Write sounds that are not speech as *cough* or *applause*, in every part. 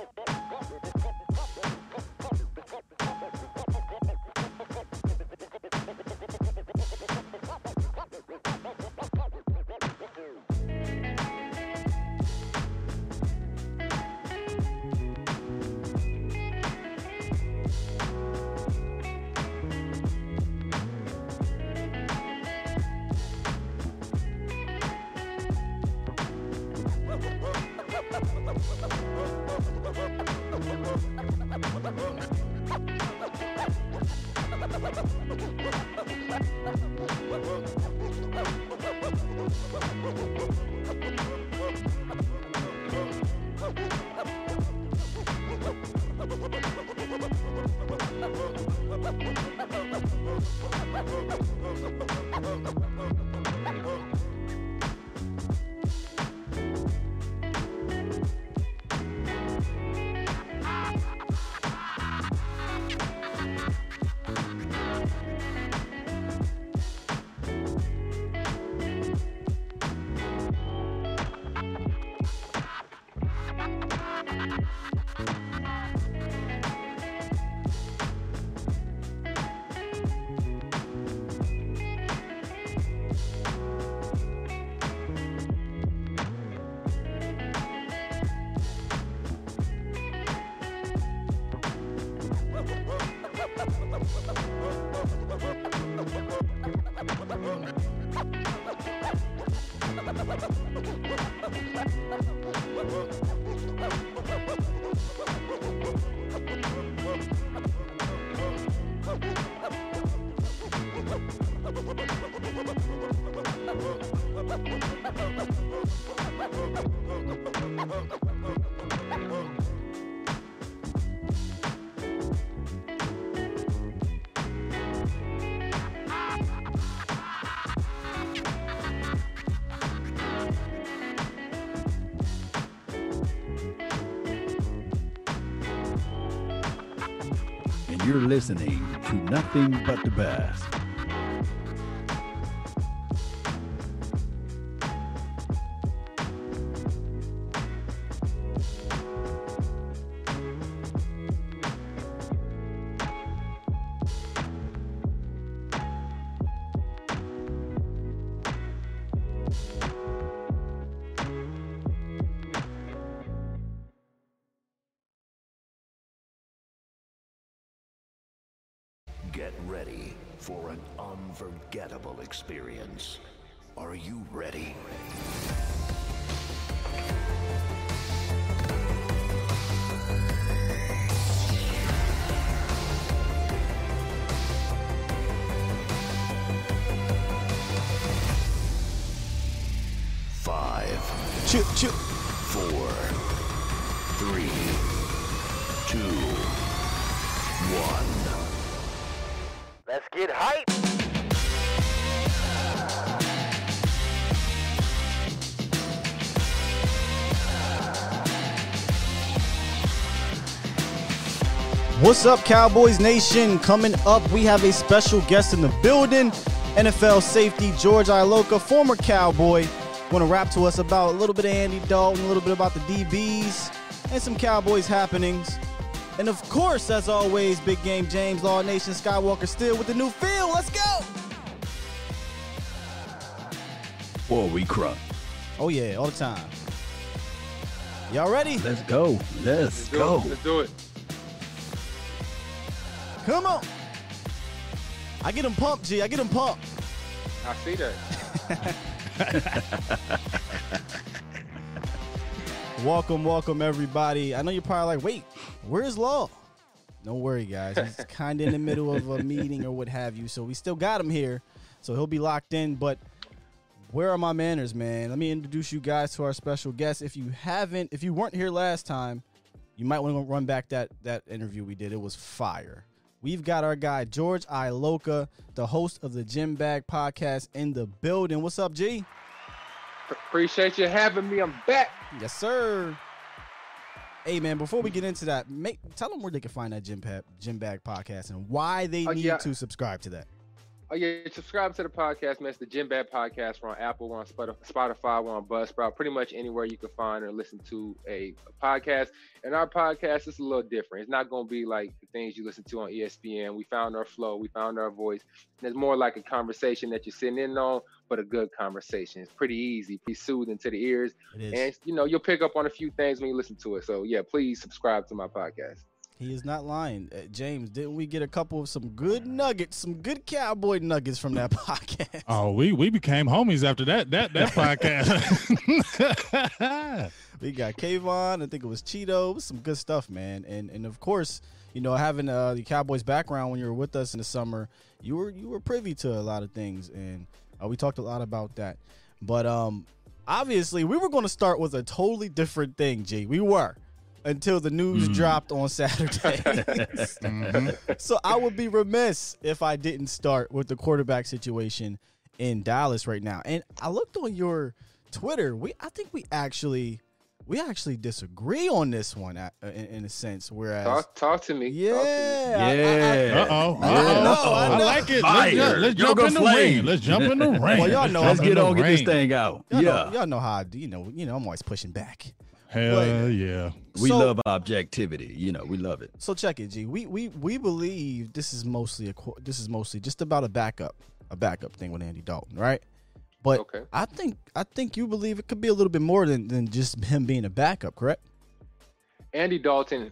and you're listening to Nothing But the Best. What's up, Cowboys Nation? Coming up, we have a special guest in the building. NFL safety George Iloka, former Cowboy, going to rap to us about a little bit of Andy Dalton, a little bit about the DBs, and some Cowboys happenings. And of course, as always, big game James Law Nation Skywalker still with the new feel. Let's go! Boy, we crunk. Oh yeah, all the time. Y'all ready? Let's go. Let's do go. It. Let's do it. Come on. I get him pumped, G. I get him pumped. I see that. *laughs* Welcome, welcome, everybody. I know you're probably like, wait, where's Law? Don't worry, guys. He's *laughs* kind of in the middle of a meeting or what have you. So we still got him here. So he'll be locked in. But where are my manners, man? Let me introduce you guys to our special guest. If you haven't, if you weren't here last time, you might want to run back that that interview we did. It was fire. We've got our guy George Iloka, the host of the Gym Bag podcast, in the building. What's up, G? Appreciate you having me. I'm back. Yes, sir. Hey man, before we get into that, make tell them where they can find that Gym Pad Gym Bag podcast and why they Oh, need yeah. to subscribe to that. Oh yeah, subscribe to the podcast, man. It's the Gym Bag Podcast. We're on Apple, we're on Spotify, we're on Buzzsprout. Pretty much anywhere you can find or listen to a, a podcast. And our podcast is a little different. It's not going to be like the things you listen to on ESPN. We found our flow, we found our voice. And it's more like a conversation that you're sitting in on, but a good conversation. It's pretty easy, pretty soothing to the ears, and you know you'll pick up on a few things when you listen to it. So yeah, please subscribe to my podcast. He is not lying. Uh, James, didn't we get a couple of some good nuggets, some good cowboy nuggets from that *laughs* podcast? Oh, we we became homies after that that that *laughs* podcast. *laughs* We got Kayvon, I think it was Chido, was some good stuff, man. And and of course, you know, having uh, the Cowboys background when you were with us in the summer, you were you were privy to a lot of things, and uh, we talked a lot about that. But um, obviously, we were going to start with a totally different thing, G. We were until the news dropped on Saturday. *laughs* Mhm. so I would be remiss if I didn't start with the quarterback situation in Dallas right now. And I looked on your Twitter. We I think we actually we actually disagree on this one uh, in, in a sense. Whereas Talk, talk to me. yeah, Talk to me. Yeah. Uh oh. I know, I I like it. Let's, Fire. ju- let's jump Yoga in the flame. ring. Let's jump in the *laughs* ring. Well, y'all know Let's I'm get in the on, get this thing out. y'all yeah. know, y'all know how I do. You know, you know, I'm always pushing back. Hell yeah. we So- love objectivity. You know, we love it. So check it, G. We we we believe this is mostly a this is mostly just about a backup, a backup thing with Andy Dalton, right? But Okay. I think I think you believe it could be a little bit more than than just *laughs* him being a backup, correct? Andy Dalton,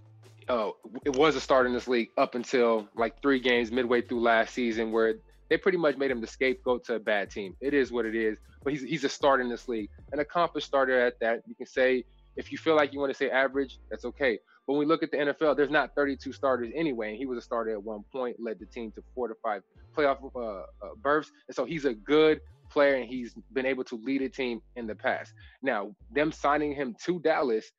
uh, it was a starter in this league up until like three games midway through last season, where they pretty much made him the scapegoat to a bad team. It is what it is, but he's he's a starter in this league, an accomplished starter at that. You can say if you feel like you want to say average, that's okay. But when we look at the NFL, there's not 32 starters anyway, and he was a starter at one point, led the team to four to five playoff uh, uh, berths, and so he's a good player, and he's been able to lead a team in the past. Now, them signing him to Dallas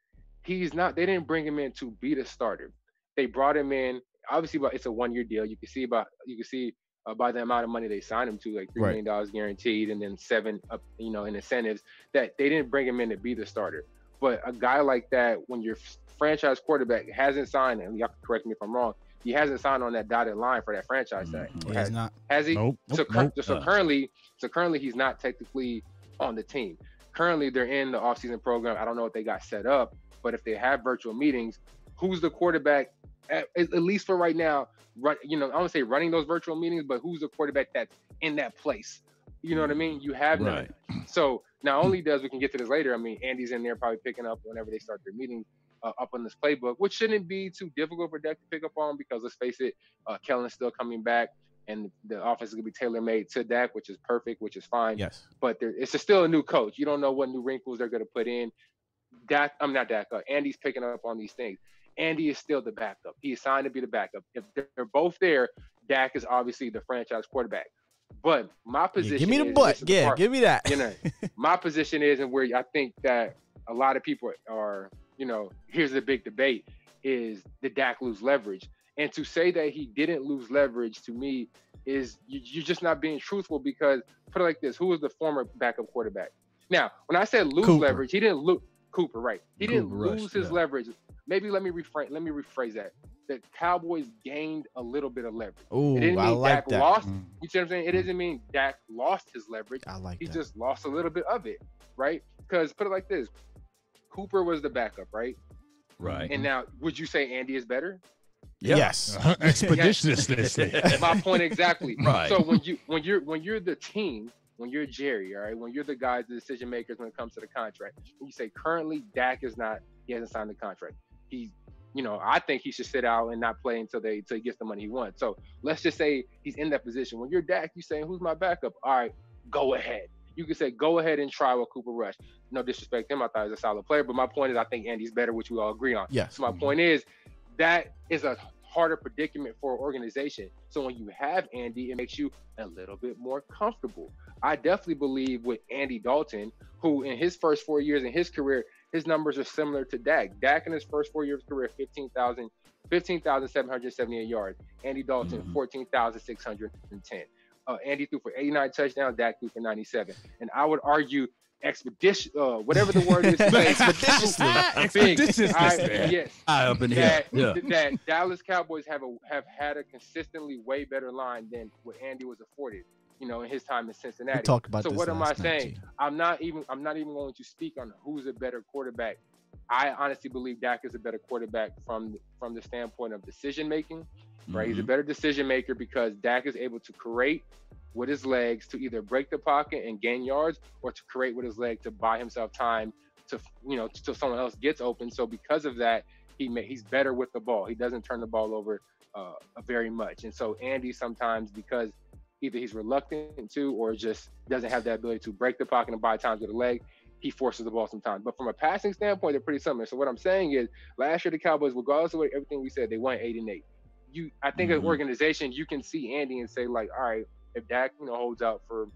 he's not they didn't bring him in to be the starter they brought him in obviously but it's a one year deal you can see about you can see uh, by the amount of money they signed him to like three million dollars guaranteed and then seven up you know in incentives that they didn't bring him in to be the starter but a guy like that when your franchise quarterback hasn't signed and y'all can correct me if i'm wrong he hasn't signed on that dotted line for that franchise tag He has not. has he Nope. so, Nope. cur- so Uh. currently, so currently he's not technically on the team. Currently, they're in the offseason program. I don't know if they got set up, but if they have virtual meetings, who's the quarterback? At, at least for right now, run. You know, I don't say running those virtual meetings, but who's the quarterback that's in that place? You know what I mean? You have none. So not only does we can get to this later. I mean, Andy's in there probably picking up whenever they start their meeting uh, up on this playbook, which shouldn't be too difficult for Dak to pick up on because let's face it, uh, Kellen's still coming back, and the offense is gonna be tailor made to Dak, which is perfect, which is fine. Yes. But there, it's still a new coach. You don't know what new wrinkles they're gonna put in. Dak, I'm not Dak. Uh, Andy's picking up on these things. Andy is still the backup. He is signed to be the backup. If they're both there, Dak is obviously the franchise quarterback. But my Yeah, position, give me the is- butt. is the Yeah, part- give me that. you know, *laughs* my position is, and where I think that a lot of people are, you know, here's the big debate: is did Dak lose leverage? And to say that he didn't lose leverage to me is you, you're just not being truthful because put it like this: who was the former backup quarterback? Now, when I said lose Cooper. leverage, he didn't lose Cooper, right? He didn't Cooper Rush, lose his yeah. leverage. Maybe let me rephrase. Let me rephrase that. The Cowboys gained a little bit of leverage. Ooh, it didn't I mean like Dak that. lost. Mm. You see what I'm saying? It doesn't mean Dak lost his leverage I like he that. just lost a little bit of it, right? Because put it like this: Cooper was the backup, right? Right. And now, would you say Andy is better? Yeah. Yes. *laughs* Expeditiously. *laughs* *laughs* My point exactly. Right. So when you when you're when you're the team, when you're Jerry, all right, when you're the guys, the decision makers when it comes to the contract, you say currently Dak is not, he hasn't signed the contract. He, you know, I think he should sit out and not play until they until he gets the money he wants. So let's just say he's in that position. When you're Dak, you saying who's my backup? All right, go ahead. You can say go ahead and try with Cooper Rush. No disrespect to him, I thought he was a solid player, but my point is I think Andy's better, which we all agree on. Yes. So my point is that is a harder predicament for an organization. So when you have Andy, it makes you a little bit more comfortable. I definitely believe with Andy Dalton, who in his first four years in his career, his numbers are similar to Dak. Dak in his first four years of career, 15,000, 15,778 yards. Andy Dalton, Mhm. 14,610. Uh, Andy threw for 89 touchdowns, Dak threw for 97. And I would argue expedition, uh, whatever the word is. *laughs* Expeditiously. I- yes, High up in here. that, Yeah. that Dallas Cowboys have a have had a consistently way better line than what Andy was afforded, you know, in his time in We Cincinnati. talked about So what am I night, saying? G. I'm not even I'm not even going to speak on who's a better quarterback. I honestly believe Dak is a better quarterback from from the standpoint of decision making. Right, he's a Mhm. better decision maker because Dak is able to create with his legs to either break the pocket and gain yards, or to create with his leg to buy himself time to you know till someone else gets open. So because of that, he may, he's better with the ball. He doesn't turn the ball over uh, very much. And so Andy sometimes because either he's reluctant to or just doesn't have that ability to break the pocket and buy times with a leg, he forces the ball sometimes. But from a passing standpoint, they're pretty similar. So what I'm saying is, last year the Cowboys, regardless of what, everything we said, they went eight and eight. You, I think, Mhm. an organization, you can see Andy and say like, all right, if Dak, you know, holds out for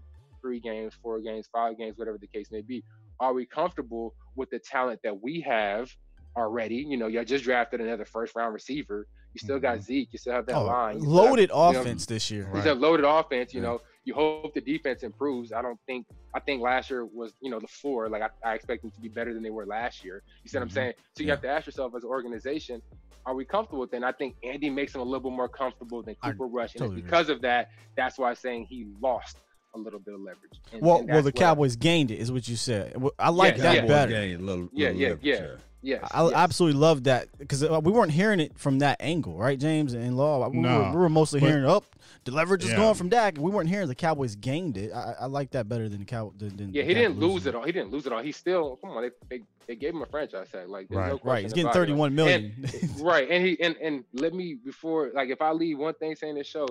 three games, four games, five games, whatever the case may be, are we comfortable with the talent that we have already? You know, you just drafted another first round receiver. You still got Zeke. You still have that Oh, line. you still have- loaded you know, offense this year. He's a loaded offense. You Yeah. know, you hope the defense improves. I don't think. I think last year was, you know, the floor. Like I, I expect them to be better than they were last year. You see what I'm Mhm. saying? So you Yeah. have to ask yourself as an organization, are we comfortable with that? And I think Andy makes them a little bit more comfortable than I Cooper Rush, and totally it's agree. because of that. That's why I'm saying he lost a little bit of leverage. And- Well, and well, the that's what I- Cowboys gained it, is what you said. I like Yeah, that yeah. better. Gained a little- Yeah, little yeah, leverage yeah. there. Yes, I yes. absolutely love that because uh, we weren't hearing it from that angle, right, James and Law? We, were, No, we were mostly but- hearing, "Up, the leverage is Yeah. going from Dak." We weren't hearing the Cowboys gained it. I, I like that better than the Cow. Than, than Yeah, he Dak didn't lose losing it all. He didn't lose it all. He still come on. They they, they gave him a franchise tag. Like Right. no Right, he's getting about it. thirty-one million. *laughs* right and he and and let me before like if i leave one thing saying this show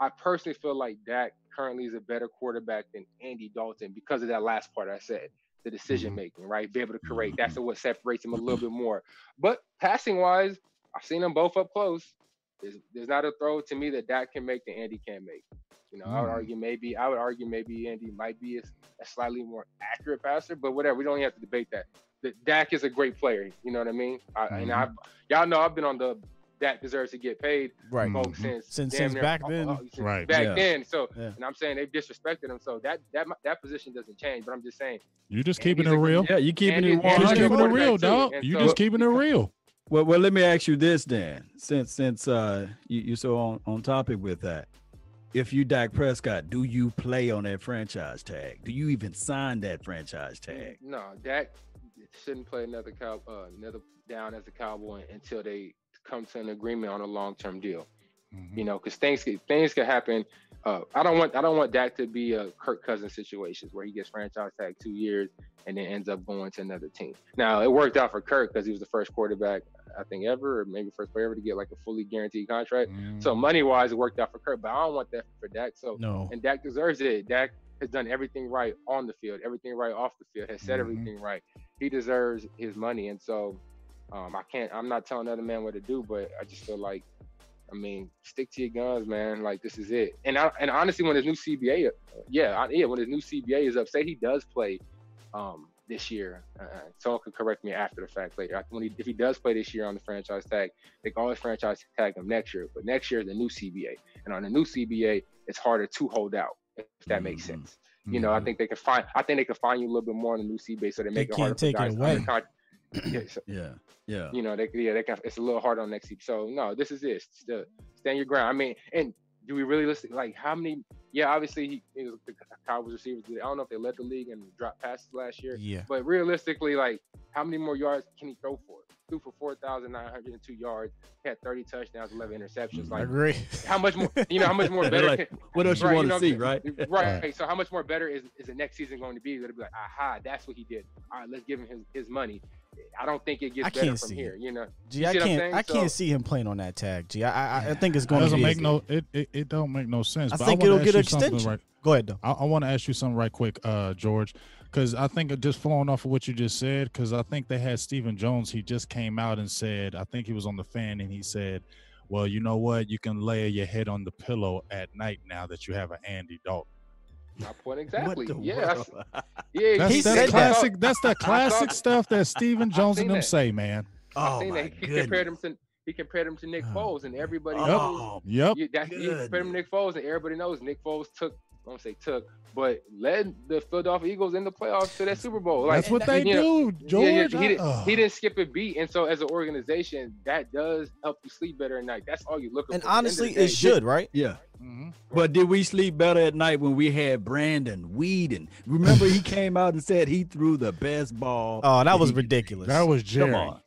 i personally feel like Dak currently is a better quarterback than andy dalton because of that last part i said the mm-hmm. decision making right? Be able to create. That's mm-hmm. what separates him a little mm-hmm. bit more. But passing wise i've seen them both up close. There's, there's not a throw to me that Dak can make that andy can't make. You know i would argue maybe i would argue maybe andy might be a, a slightly more accurate passer but whatever we don't even have to debate that. That Dak is a great player. You know what I mean? I, And I, y'all know I've been on the Dak deserves to get paid right. folks Mhm. since Since- since near- back then. since Right. Back Yeah. then, so Yeah. and I'm saying they've disrespected him. So that that that position doesn't change. But I'm just saying, You're just keeping it real. Yeah, you keeping Andy- it Andy's Just keeping it real, too, dog. You so- just keeping it real. Well, well, let me ask you this then, since since uh you you so on on topic with that. If you Dak Prescott, do you play on that franchise tag? Do you even sign that franchise tag? no, Dak shouldn't play another cow uh, another down as a Cowboy until they come to an agreement on a long term deal. Mhm. you know, because things things could happen. Uh, I don't want I don't want Dak to be a Kirk Cousins situations where he gets franchise tag two years and then ends up going to another team. Now it worked out for Kirk because he was the first quarterback I think ever, or maybe first player ever to get like a fully guaranteed contract. So money wise, it worked out for Kirk, but I don't want that for Dak. So No, and Dak deserves it. Dak has done everything right on the field, everything right off the field, has said Mhm. everything right. He deserves his money, and so um, I can't. I'm not telling other man what to do, but I just feel like, I mean, stick to your guns, man. Like this is it. And I, and honestly, when his new CBA, uh, yeah, I, yeah, when his new CBA is up, say he does play um, this year. Uh, someone could correct me after the fact later. When he, if he does play this year on the franchise tag, they can always franchise tag him next year. But next year is the new CBA, and on the new CBA, it's harder to hold out. If that makes Mhm. sense. You know, I Mhm. think they can find. I think they can find you a little bit more on the new CBA, so they make it can't harder take it for guys away. under yeah, *clears throat* so, Yeah, yeah. you know, they yeah, they can. It's a little hard on next season. So no, this is it. Still uh, stand your ground. I mean, and do we really listen? Like how many? Yeah, obviously he, you know, the Cowboys receivers. I don't know if they led the league and dropped passes last year, yeah, but realistically, like how many more yards can he throw for? Threw for four thousand nine hundred and two yards. Had thirty touchdowns, eleven interceptions. I Like agree. how much more? You know, how much more *laughs* better? Like, can, *laughs* what else you want know to what see, I'm *laughs* right? Right. So how much more better is, is the next season going to be? It'll be like, aha, that's what he did. All right, let's give him his, his money. I don't think it gets I better can't from see here. it. You know, Gee, You I see what I'm can't. saying? I can't see him playing on that tag. Gee, I, I, I think it's It going to doesn't be. make no it, it, it don't make no sense. I but think wanna it'll get an extension. Right, Go ahead though. I, I want to ask you something right quick, uh, George, because I think just flowing off of what you just said, because I think they had Stephen Jones. He just came out and said, I think he was on the fan, and he said, "Well, you know what? You can lay your head on the pillow at night now that you have an Andy Dalton." My point exactly. What the yeah, world? *laughs* yeah. That's He that said that. classic. That's the classic stuff that *laughs* Stephen Jones and them that. say, man. Oh seen my that. *laughs* He compared him to he compared him to Nick Oh, Foles, and everybody Yep. knows. Oh, Yep. You, that, he compared him to Nick Foles, and everybody knows Nick Foles took won't say took, but led the Philadelphia Eagles in the playoffs to that Super Bowl. Like That's what they you know, do, yeah, George. yeah, he, didn't, Ugh. he didn't skip a beat, and so as an organization, that does help you sleep better at night. That's all you look for. And At the honestly, it should, right? Yeah. Mhm. But did we sleep better at night when we had Brandon Weeden? Remember, he came out and said he threw the best ball. Oh, that was he- ridiculous. That was Jerry. Come on.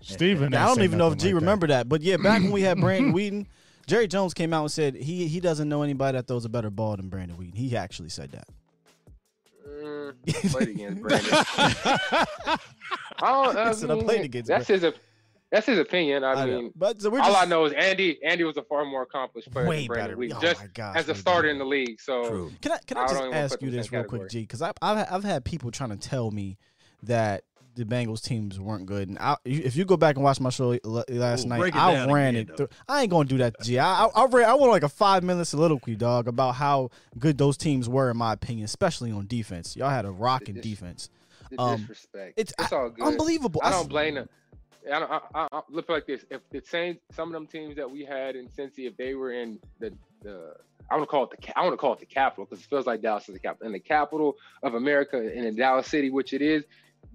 Stephen. I don't even know if G like that. remember that, but yeah, back when we had Brandon *clears throat* Weeden, Jerry Jones came out and said he he doesn't know anybody that throws a better ball than Brandon Weeden. He actually said that. Mm, *laughs* played against Brandon. I don't. I He "I mean, played against That's his. That's his opinion. I, I know. mean, But so we're all just I know is Andy. Andy was a far more accomplished player way than Brandon better. Weeden, Oh just my gosh, as a starter better. in the league. So True. Can I can I I just don't even wanna ask you this that real quick, category. G? Because I've, I've I've had people trying to tell me that the Bengals teams weren't good, and I, if you go back and watch my show l- last Ooh, night, it I ran again, it. Through. I ain't gonna do that, G. I I, I, ran, I want like a five minute soliloquy, dog, about how good those teams were in my opinion, especially on defense. Y'all had a rocking This- defense, the Um, disrespect. it's It's, all good. unbelievable. I don't blame them. I don't. I, I, I look like this. If the same some of them teams that we had in Cincy, if they were in the the I want to call it the ca- I want to call it the capital because it feels like Dallas is the capital. In the capital of America, in in Dallas City, which it is.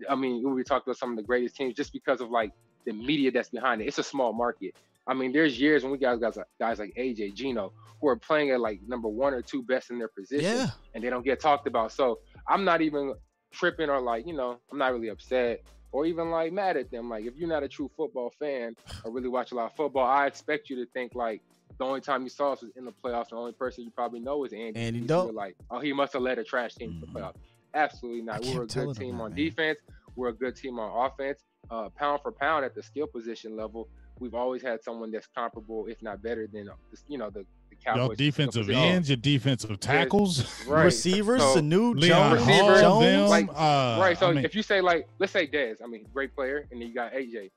I mean, we talked about some of the greatest teams just because of like the media that's behind it. It's a small market. I mean, there's years when we got guys like guys like AJ Geno who are playing at like number one or two best in their position Yeah, and they don't get talked about. So I'm not even tripping or like, you know, I'm not really upset or even like mad at them. Like if you're not a true football fan or really watch a lot of football, I expect you to think like the only time you saw us was in the playoffs. The only person you probably know is Andy. Andy feel Like, oh, he must have led a trash team to Mhm. the playoffs. Absolutely not. We're a good team that, on man. defense. We're a good team on offense. Uh, pound for pound at the skill position level, we've always had someone that's comparable, if not better than uh, you know the, the Cowboys. Your skill defensive position. ends, your defensive tackles, *laughs* Right. receivers, So- Sanu, Leon Jones, Receiver, Hall, Jones. them, like- uh, right. So I mean, if you say like, let's say Dez, I mean, great player, and then you got AJ.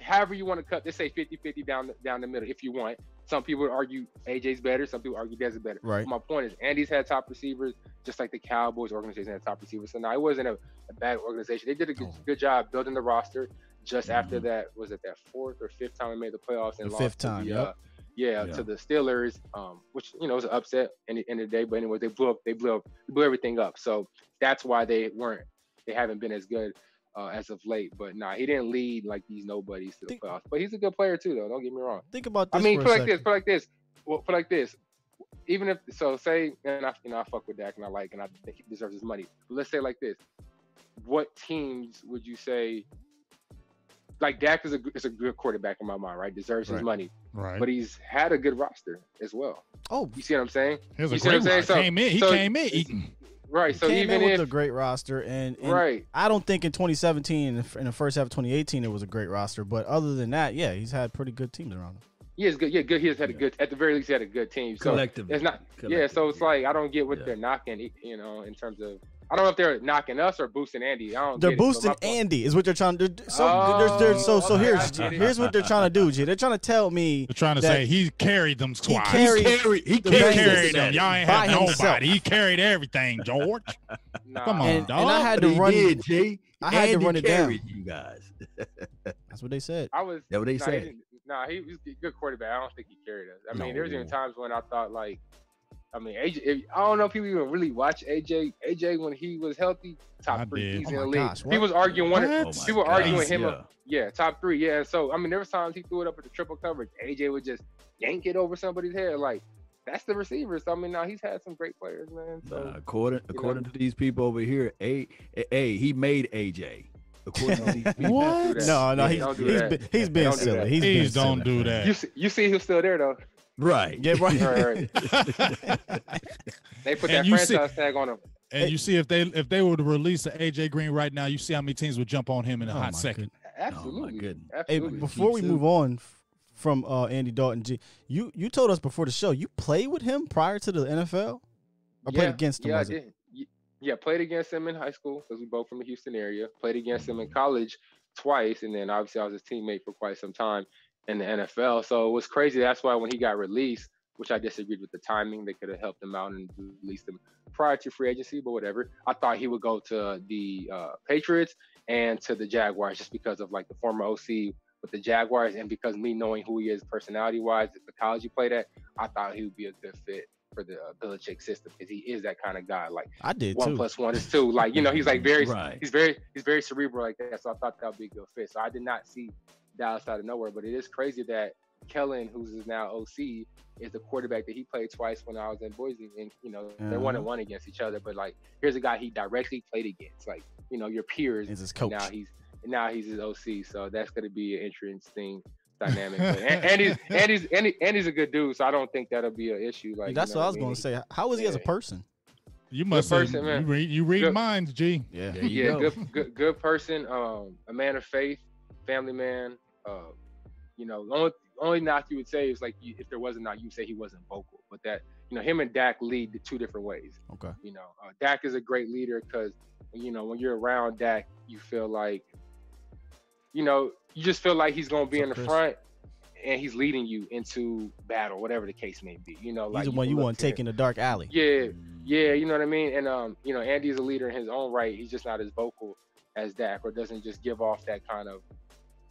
However you want to cut, let's say 50-50 down the, down the middle if you want. Some people would argue AJ's better. Some people argue Dez is better. Right. My point is, Andy's had top receivers, just like the Cowboys organization had top receivers. So now it wasn't a, a bad organization. They did a good, Oh. good job building the roster. Just after Mhm. that, was it that fourth or fifth time we made the playoffs and The lost fifth time, the, yep. uh, yeah, Yeah. to the Steelers, um, which you know was an upset in the end of the day. But anyway, they blew up, they blew up, blew everything up. So that's why they weren't, they haven't been as good uh, as of late. But nah, he didn't lead like these nobodies to the Think- playoffs. But he's a good player too, though. Don't get me wrong. Think about I mean, for put like this, second. put like this, well, put like this. Even if so, say and I, you know, I fuck with Dak and I like and I think he deserves his money. But let's say like this: What teams would you say? Like Dak is a is a good quarterback in my mind, right? Deserves his money, right. but he's had a good roster as well. Oh, You see what I'm saying? He was a you see what great I'm saying? So- came in. He so came in eating. Right. he So came even in with if a great roster, and, and right, I don't think in 2017 in the f- in the first half of 2018 it was a great roster, but other than that, yeah, he's had pretty good teams around him. he is good. Yeah, good. He has had a good. At the very least, he had a good team. So Collectively. it's not. Yeah. So it's Collectively. like I don't get what Yeah. they're knocking. You know, in terms of I don't know if they're knocking us or boosting Andy. I don't. They're get it, boosting Andy is what they're trying to do. So there's, there's, so so Oh, here's I get it. here's what they're trying to do, G. They're trying to tell me They're trying to say he carried them squads. carried- he carried, he the carried, them. Y'all ain't by had himself. nobody. He carried everything, George. Nah, Come on, and, dog. and I had to he run. did, G. I had to run it down. carried You guys. *laughs* That's what they said. I was. That's what they nah, said. He nah, he was a good quarterback. I don't think he carried us. I mean, No. there was even times when I thought like, I mean, AJ. If, I don't know if people even really watch AJ. AJ when he was healthy, top I three. did. He's Oh in the league. gosh, he was arguing one. Oh people God. arguing him. Yeah. Yeah, top three. Yeah. So I mean, there was times he threw it up at the triple coverage. AJ would just yank it over somebody's head. Like that's the receiver. So I mean, now he's had some great players, man. So Nah, according know. according to these people over here, a, a he made AJ. According to these *laughs* people, What? do that. No, no, Yeah, he's don't do he's been, he's been Don't do silly. He's Please been don't silly. do you that. see, you see, who's still there though. Right? Yeah, right. Right, *laughs* They put And that you see- franchise tag on him. and you see if they if they were to release the AJ Green right now, you see how many teams would jump on him in a Oh, hot my second. Absolutely. goodness. Hey, Absolutely. before we Keeps move on from uh, Andy Dalton, G, you you told us before the show you played with him prior to the NFL. I played against him. Yeah, was I it? did. Ye- Yeah, played against him in high school because we both from the Houston area. Played against him in college twice, and then obviously I was his teammate for quite some time in the NFL. So it was crazy. That's why when he got released, which I disagreed with the timing, they could have helped him out and released him prior to free agency, but whatever. I thought he would go to the uh, Patriots and to the Jaguars just because of like the former OC with the Jaguars, and because me knowing who he is personality wise, if the college he played at, I thought he would be a good fit for the uh, Belichick system because he is that kind of guy. Like I did one too. plus one is two. Like you know, he's like very *laughs* Right. he's very he's very cerebral like that. So I thought that would be a good fit. So I did not see Dallas out of nowhere, but it is crazy that Kellen, who's is now OC, is the quarterback that he played twice when I was in Boise, and you know they're one Uh-huh. and one against each other. But like, here's a guy he directly played against, like you know your peers. Is his coach. Now he's now he's his OC, so that's going to be an interesting dynamic. But *laughs* and, Andy's Andy's Andy, Andy's a good dude, so I don't think that'll be an issue. Like That's you know what I was mean? going to say. How is he as a person? You must person, have, man. you read you read Good- minds, G. Yeah. Yeah, go. good, good, good person. Um, a man of faith, family man. Uh, you know, the only only knock you would say is like you, if there was a knock, you would say he wasn't vocal. But that you know, him and Dak lead the two different ways. Okay. You know, uh, Dak is a great leader because you know when you're around Dak, you feel like, you know, you just feel like he's gonna be So in the Chris- front. And he's leading you into battle, whatever the case may be. You know, like He's the one you want taking the dark alley. Yeah, yeah, you know what I mean. And um, you know, Andy's a leader in his own right. He's just not as vocal as Dak, or doesn't just give off that kind of,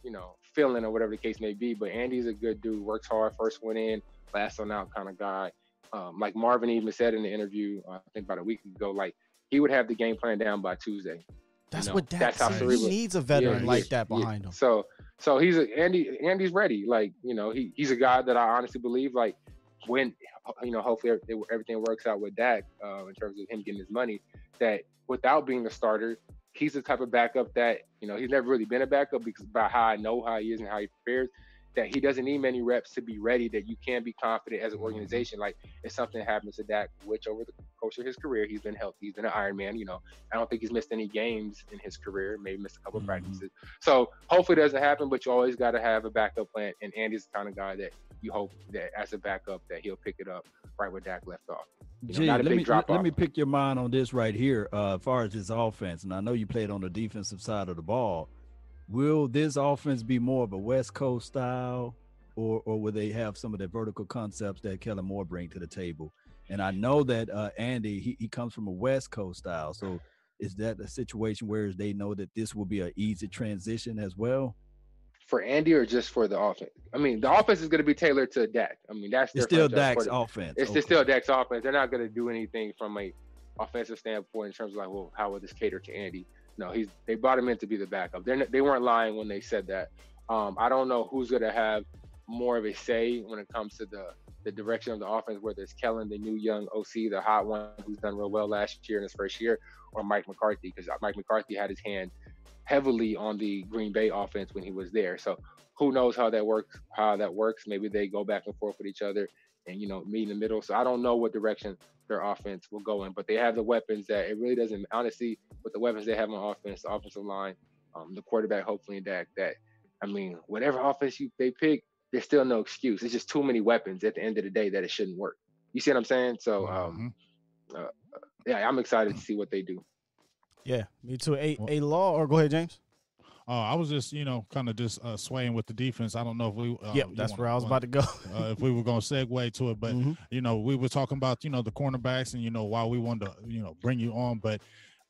you know, feeling or whatever the case may be. But Andy's a good dude. Works hard. First one in, last one out kind of guy. Um, like Marvin even said in the interview, uh, I think about a week ago, like he would have the game plan down by Tuesday. That's know, what Dak that's how cerebral- He needs a veteran Yeah, like yeah, that yeah. behind him. So so he's a Andy Andy's ready. Like, you know, he he's a guy that I honestly believe like when you know, hopefully everything, everything works out with Dak uh, in terms of him getting his money, that without being the starter, he's the type of backup that, you know, he's never really been a backup because by how I know how he is and how he prepares, that he doesn't need many reps to be ready, that you can be confident as an organization. Like if something happens to Dak, which over the course of his career, he's been healthy, he's been an Iron Man, you know, I don't think he's missed any games in his career, maybe missed a couple Mhm. of practices. So hopefully it doesn't happen, but you always got to have a backup plan. And Andy's the kind of guy that you hope that as a backup that he'll pick it up right where Dak left off. You know, Gee, not let me let off. me pick your mind on this right here. Uh, as far as his offense, and I know you played on the defensive side of the ball. Will this offense be more of a West Coast style, or or will they have some of the vertical concepts that Kellen Moore bring to the table? And I know that uh, Andy he, he comes from a West Coast style, so is that a situation where they know that this will be an easy transition as well? For Andy or just for the offense? I mean, the offense is going to be tailored to Dak. I mean, that's It's still Dak's offense. It's, Okay. still Dak's offense. They're not going to do anything from a offensive standpoint in terms of like, well, how will this cater to Andy? No, he's they brought him in to be the backup. They're they weren't lying when they said that. Um, I don't know who's going to have more of a say when it comes to the the direction of the offense, whether it's Kellen, the new young OC, the hot one who's done real well last year in his first year, or Mike McCarthy, because Mike McCarthy had his hand heavily on the Green Bay offense when he was there. So who knows how that works? How that works? Maybe they go back and forth with each other, and you know meet in the middle. So I don't know what direction their offense will go in, but they have the weapons that it really doesn't. Honestly, with the weapons they have on offense, the offensive line, um, the quarterback, hopefully, and Dak. That I mean, whatever offense you they pick, there's still no excuse. It's just too many weapons at the end of the day that it shouldn't work. You see what I'm saying? So um, uh, yeah, I'm excited to see what they do. Yeah, me too. A a law or go ahead, James. Uh, I was just, you know, kind of just uh, swaying with the defense. I don't know if we. Uh, yep, that's wanna- where I was wanna- about to go. uh, if we were going to segue to it, but Mhm. you know, we were talking about you know the cornerbacks and you know why we wanted to you know bring you on, but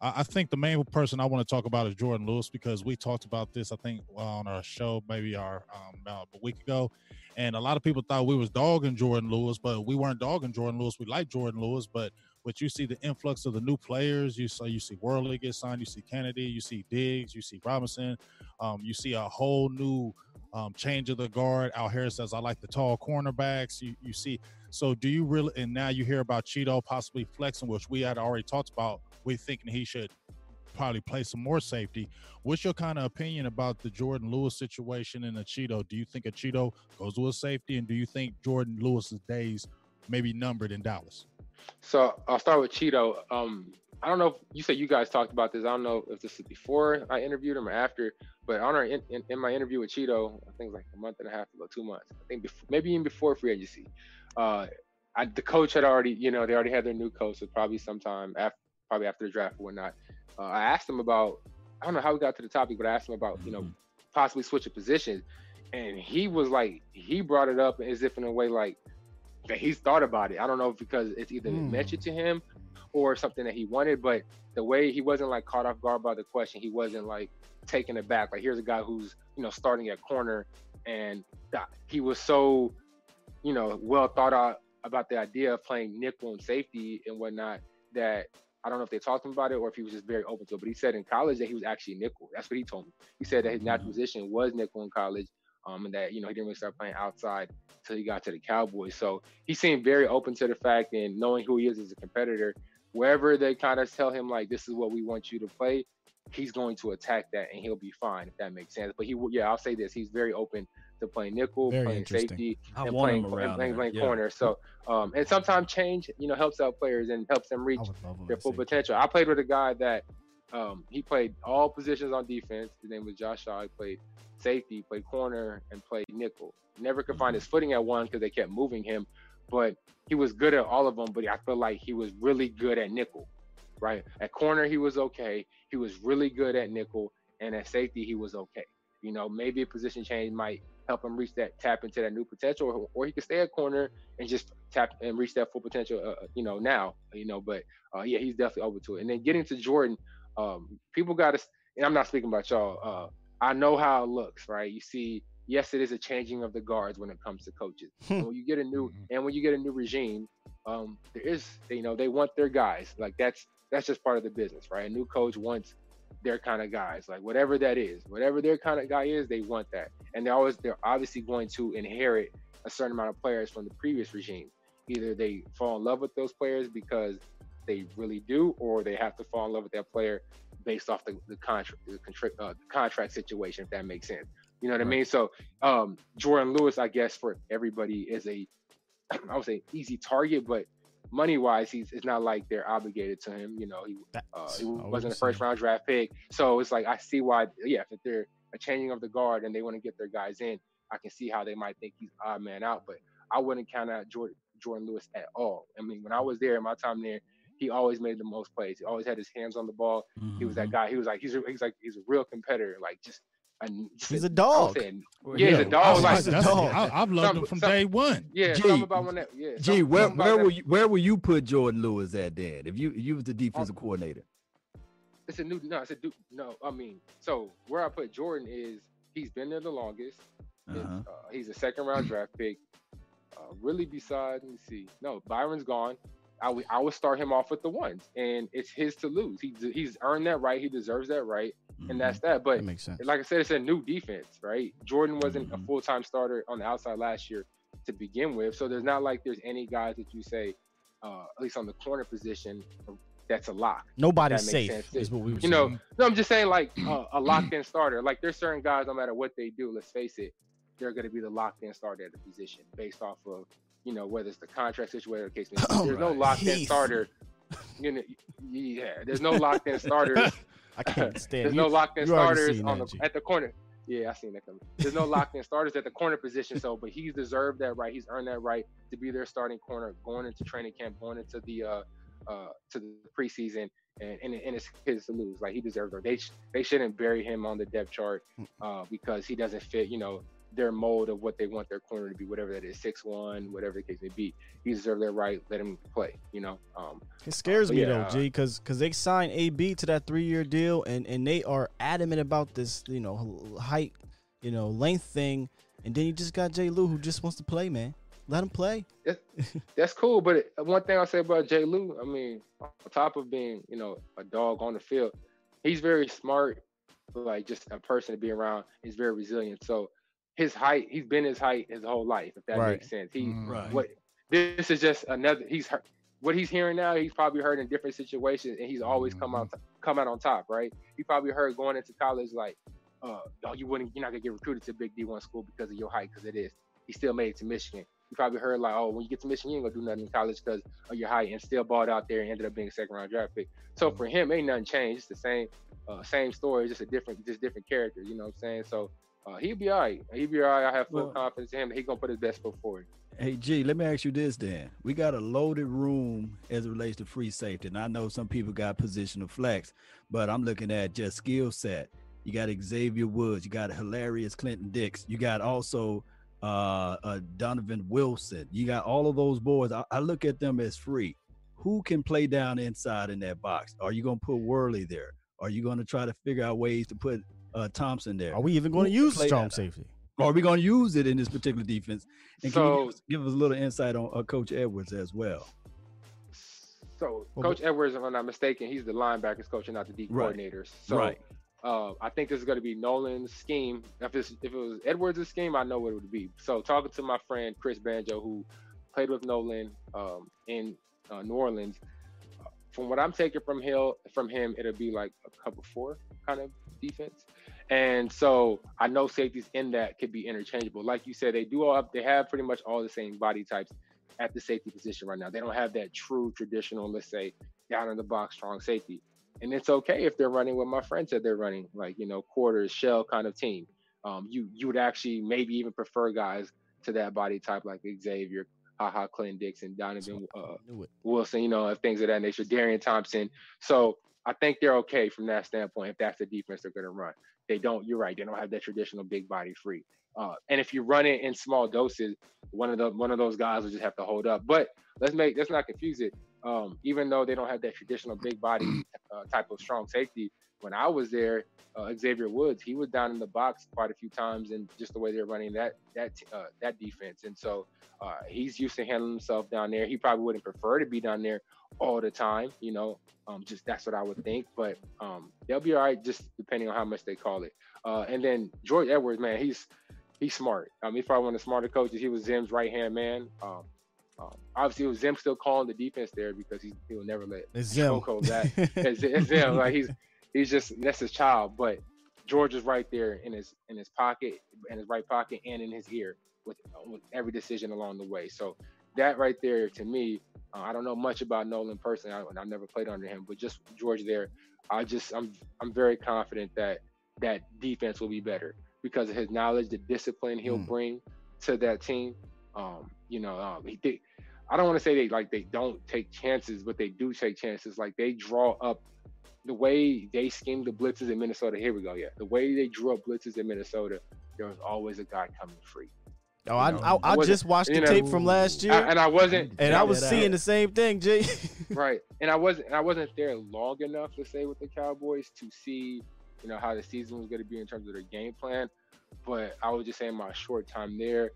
I, I think the main person I want to talk about is Jourdan Lewis because we talked about this I think on our show maybe our um, about a week ago, and a lot of people thought we was dogging Jourdan Lewis, but we weren't dogging Jourdan Lewis. We like Jourdan Lewis, but but you see the influx of the new players. You saw you see Worley get signed. You see Canady. You see Diggs. You see Robinson. Um, you see a whole new um, change of the guard. Al Harris says, I like the tall cornerbacks. You, you see, so do you really, and now you hear about Chido possibly flexing, which we had already talked about. We're thinking he should probably play some more safety. What's your kind of opinion about the Jourdan Lewis situation and the Chido? Do you think a Chido goes to a safety? And do you think Jourdan Lewis's days may be numbered in Dallas? So I'll start with Chido. Um, I don't know if you said you guys talked about this. I don't know if this is before I interviewed him or after, but on our in, in, in my interview with Chido, I think it was like a month and a half ago, two months. I think before, maybe even before free agency. Uh, I, the coach had already, you know, they already had their new coach, so probably sometime after, probably after the draft or whatnot. Uh, I asked him about, I don't know how we got to the topic, but I asked him about, you know, possibly switching positions, and he was like, he brought it up as if in a way like that he's thought about it. I don't know if because it's either Hmm. mentioned to him or something that he wanted, but the way he wasn't like caught off guard by the question, he wasn't like taken aback. Like here's a guy who's you know starting at corner, and he was so you know well thought out about the idea of playing nickel and safety and whatnot. That I don't know if they talked to him about it or if he was just very open to it. But he said in college that he was actually nickel. That's what he told me. He said that his natural position was nickel in college, um, and that you know he didn't really start playing outside until he got to the Cowboys. So he seemed very open to the fact and knowing who he is as a competitor. Wherever they kind of tell him like this is what we want you to play, he's going to attack that and he'll be fine if that makes sense. But he, will yeah, I'll say this: he's very open to playing nickel, Very playing safety, I and want playing, and around playing, playing Yeah. corner. So, um, and sometimes change, you know, helps out players and helps them reach I would love him their full potential. I played with a guy that um, he played all positions on defense. His name was Josh Shaw. He played safety, played corner, and played nickel. Never could find his footing at one because they kept moving him, but he was good at all of them. But I feel like he was really good at nickel. Right at corner, he was okay. He was really good at nickel, and at safety, he was okay. You know, maybe a position change might help him reach that tap into that new potential, or, or he could stay at corner and just tap and reach that full potential. Uh, you know, now, you know, but uh, yeah, he's definitely over to it. And then getting to Jourdan, um, people got to, and I'm not speaking about y'all. Uh, I know how it looks, right? You see, yes, it is a changing of the guards when it comes to coaches. when you get a new, and when you get a new regime, um, there is, you know, they want their guys. Like that's that's just part of the business, right? A new coach wants their kind of guys, like whatever that is, whatever their kind of guy is, they want that, and they're always they're obviously going to inherit a certain amount of players from the previous regime. Either they fall in love with those players because they really do, or they have to fall in love with that player based off the, the contract the, contra- uh, the contract situation, if that makes sense. You know what I mean? So um, Jourdan Lewis, I guess for everybody is a *clears throat* I would say easy target, but money wise, he's it's not like they're obligated to him. You know, he uh, he wasn't a first round draft pick, so it's like I see why. Yeah, if they're a changing of the guard and they want to get their guys in, I can see how they might think he's odd man out. But I wouldn't count out Jourdan Jourdan Lewis at all. I mean, when I was there, in my time there, he always made the most plays. He always had his hands on the ball. He was Mm-hmm. that guy. He was like he's a, he's like he's a real competitor. Like just, a, just He's a I would dog. say yeah, he's a dog. Like He's a dog. I, have loved him from some- day one. yeah, Gee, something about when that. Yeah, Gee, some- where about where that- will you where will you put Jourdan Lewis at then? If you you was the defensive coordinator. It's a new no. It's a du- no. I mean, so where I put Jourdan is he's been there the longest. Uh-huh. uh, he's a second round draft pick. Uh, really, beside let me see. No, Byron's gone. I would I would start him off with the ones, and it's his to lose. He he's earned that right. He deserves that right, and that's that. But That makes sense. like I said, it's a new defense, right? Jourdan wasn't a Mhm. full time starter on the outside last year to begin with, so there's not like there's any guys that you say, uh, at least on the corner position, that's a lock. Nobody's that safe, sense. is what we were You know, no, I'm just saying like *clears throat* uh, a locked in starter. Like there's certain guys, no matter what they do, let's face it, they're going to be the locked in starter at the position based off of you know whether it's the contract situation or the *clears throat* case. may be. There's no Right. locked in starter. *laughs* You know, yeah, there's no locked in starters. *laughs* I can't *laughs* stand There's you. no locked in starters on that, the G. at the corner. Yeah, I seen that coming. There's no locked in starters at the corner position. So, but he's deserved that right. He's earned that right to be their starting corner going into training camp, going into the uh uh to the preseason, and and, and it's his to lose. Like he deserves it. They sh- they shouldn't bury him on the depth chart uh because he doesn't fit. You know their mold of what they want their corner to be, whatever that is, six one, whatever the case may be. He deserves their right. Let him play. You know. Um, It scares me yeah, though, uh, G, because because they signed AB to that three year deal, and and they are adamant about this, you know, height, you know, length thing, and then you just got Jay Lou who just wants to play, man. Let him play. that's cool. But one thing I'll say about Jay Lou, I mean, on top of being, you know, a dog on the field, he's very smart, like just a person to be around. He's very resilient. So his height, he's been his height his whole life, if that Right. makes sense. He Mm. Right. what this is just another he's heard what he's hearing now, he's probably heard in different situations and he's always come out come out on top, right? He probably heard going into college like, uh, oh, you wouldn't you're not gonna get recruited to a big D one school because of your height, because it is. He still made it to Michigan. You probably heard like, oh, when you get to Michigan, you ain't gonna do nothing in college because of your height, and still balled out there and ended up being a second round draft pick. So for him, ain't nothing changed. It's the same, uh, same story, just a different, just different character. You know what I'm saying? So uh, he'll be all right. He'll be all right. I have full Well- confidence in him. He's gonna put his best foot forward. Hey G, let me ask you this then. We got a loaded room as it relates to free safety. And I know some people got positional flex, but I'm looking at just skill set. You got Xavier Woods, you got hilarious Clinton Dix, you got also uh, uh Donovan Wilson. You got all of those boys. I, I look at them as free. Who can play down inside in that box? Are you gonna put Worley there? Are you gonna try to figure out ways to put uh Thompson there? Are we even going to use strong safety? Or are we going to use it in this particular defense? And can you So- give us, give us a little insight on uh, Coach Edwards as well? So Well, Coach Edwards, if I'm not mistaken, he's the linebackers coach and not the D Right. coordinators. So right. uh, I think this is going to be Nolan's scheme. If it's, if it was Edwards' scheme, I know what it would be. So talking to my friend Chris Banjo, who played with Nolan um, in uh, New Orleans, uh, from what I'm taking from Hill from him, it'll be like a cover four kind of defense. And so I know safeties in that could be interchangeable. Like you said, they do all they have pretty much all the same body types at the safety position right now. They don't have that true traditional, let's say, down in the box strong safety. And it's okay if they're running what my friend said they're running, like you know, quarters shell kind of team. Um, you you would actually maybe even prefer guys to that body type like Xavier, Haha, Clinton Dixon, Donovan uh, Wilson, you know, things of that nature, Darian Thompson. So I think they're okay from that standpoint if that's the defense they're going to run. They don't, you're right, they don't have that traditional big body free. Uh, and if you run it in small doses, one of the one of those guys will just have to hold up. But let's make let's not confuse it. Um, even though they don't have that traditional big body *clears throat* uh, type of strong safety, when I was there, uh, Xavier Woods, he was down in the box quite a few times, and just the way they're running that that uh, that defense, and so uh, he's used to handling himself down there. He probably wouldn't prefer to be down there all the time, you know. Um, just that's what I would think, but um, they'll be all right, just depending on how much they call it. Uh, and then George Edwards, man, he's he's smart. Um, he's probably one of the smarter coaches. He was Zim's right hand man. Um, um, obviously, it was Zim still calling the defense there because he he will never let It's Zim. Coco that. *laughs* it's, it's Zim. Like he's he's just that's his child. But George is right there in his in his pocket, in his right pocket, and in his ear with with every decision along the way. So that right there to me, uh, I don't know much about Nolan personally. I, I've never played under him, but just George there, I just I'm I'm very confident that that defense will be better because of his knowledge, the discipline he'll Mm. bring to that team. Um, you know, um, he did. I don't want to say they like they don't take chances, but they do take chances. Like they draw up the way they scheme the blitzes in Minnesota. Here we go. Yeah, the way they drew up blitzes in Minnesota, there was always a guy coming free. Oh, I, know, I, I wasn't- just watched the know, tape from last year, I- and I wasn't. and I was seeing out. the same thing, Jay. *laughs* right and i wasn't i wasn't there long enough to say with the cowboys to see you know how the season was going to be in terms of their game plan but i was just saying my short time there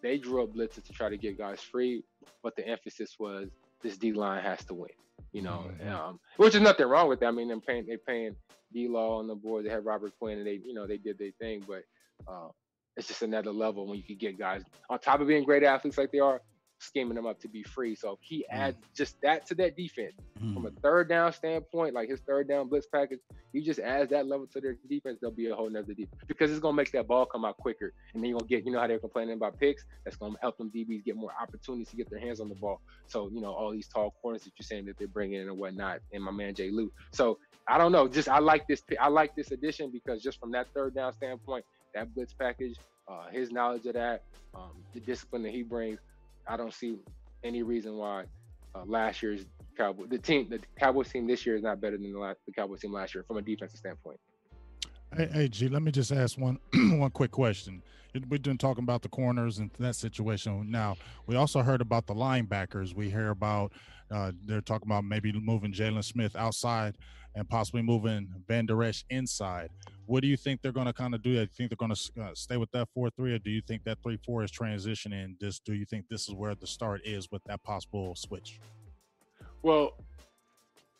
they drew up blitzes to try to get guys free but the emphasis was this d line has to win you know Mm-hmm. um, which is nothing wrong with that i mean they're paying they're paying d-law on the board they had robert quinn and they you know they did their thing but uh, it's just another level when you can get guys on top of being great athletes like they are scheming them up to be free. So if he adds just that to that defense from a third down standpoint, like his third down blitz package, he just adds that level to their defense, they'll be a whole nother defense because it's gonna make that ball come out quicker. And then you're gonna get, you know how they're complaining about picks, that's gonna help them DBs get more opportunities to get their hands on the ball. So, you know, all these tall corners that you're saying that they're bringing in and whatnot, and my man Jay Lou. So I don't know, just I like this I like this addition because just from that third down standpoint, that blitz package, uh, his knowledge of that, um, the discipline that he brings, I don't see any reason why uh, last year's Cowboy, the team, the Cowboys team this year is not better than the, last, the Cowboys team last year from a defensive standpoint. Hey, hey, G, let me just ask one *clears throat* one quick question. We've been talking about the corners and that situation. Now, we also heard about the linebackers. We hear about uh, they're talking about maybe moving Jaylon Smith outside and possibly moving Vander Esch inside. What do you think they're going to kind of do? Do you think they're going to uh, stay with that four three, or do you think that three four is transitioning? This do you think this is where the start is with that possible switch? Well,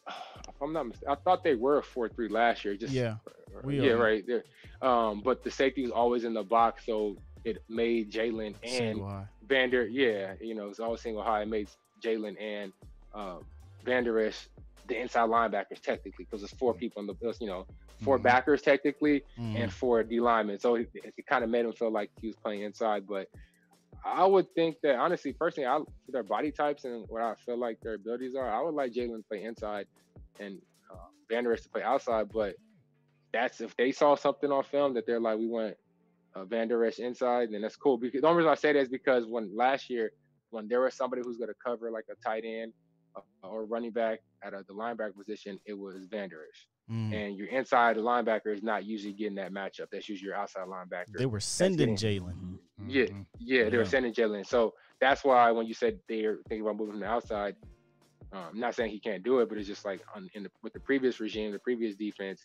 if I'm not mistaken, I thought they were a four three last year. Just Yeah, we yeah, are. right there. Um, but the safety was always in the box, so it made Jaylon and. Vander, yeah, you know, it's always single high. It made Jaylon and uh, Vander Esch the inside linebackers technically, because it's four people in the, you know, 4 Mhm. backers technically, Mhm. and four D linemen. So it, it kind of made him feel like he was playing inside. But I would think that honestly, personally, I their body types and what I feel like their abilities are, I would like Jaylon to play inside and uh, Vander Esch to play outside. But that's if they saw something on film that they're like, we want uh, Vander Esch inside, then that's cool. Because the only reason I say that is because when last year, when there was somebody who's going to cover like a tight end uh, or running back at a, the linebacker position, it was Vander Esch. Mhm. And your inside linebacker is not usually getting that matchup. That's usually your outside linebacker. They were sending Jaylon. Yeah, Mhm. yeah, they were sending Jaylon. So that's why when you said they're thinking about moving from the outside, um, I'm not saying he can't do it, but it's just like on, in the, with the previous regime, the previous defense,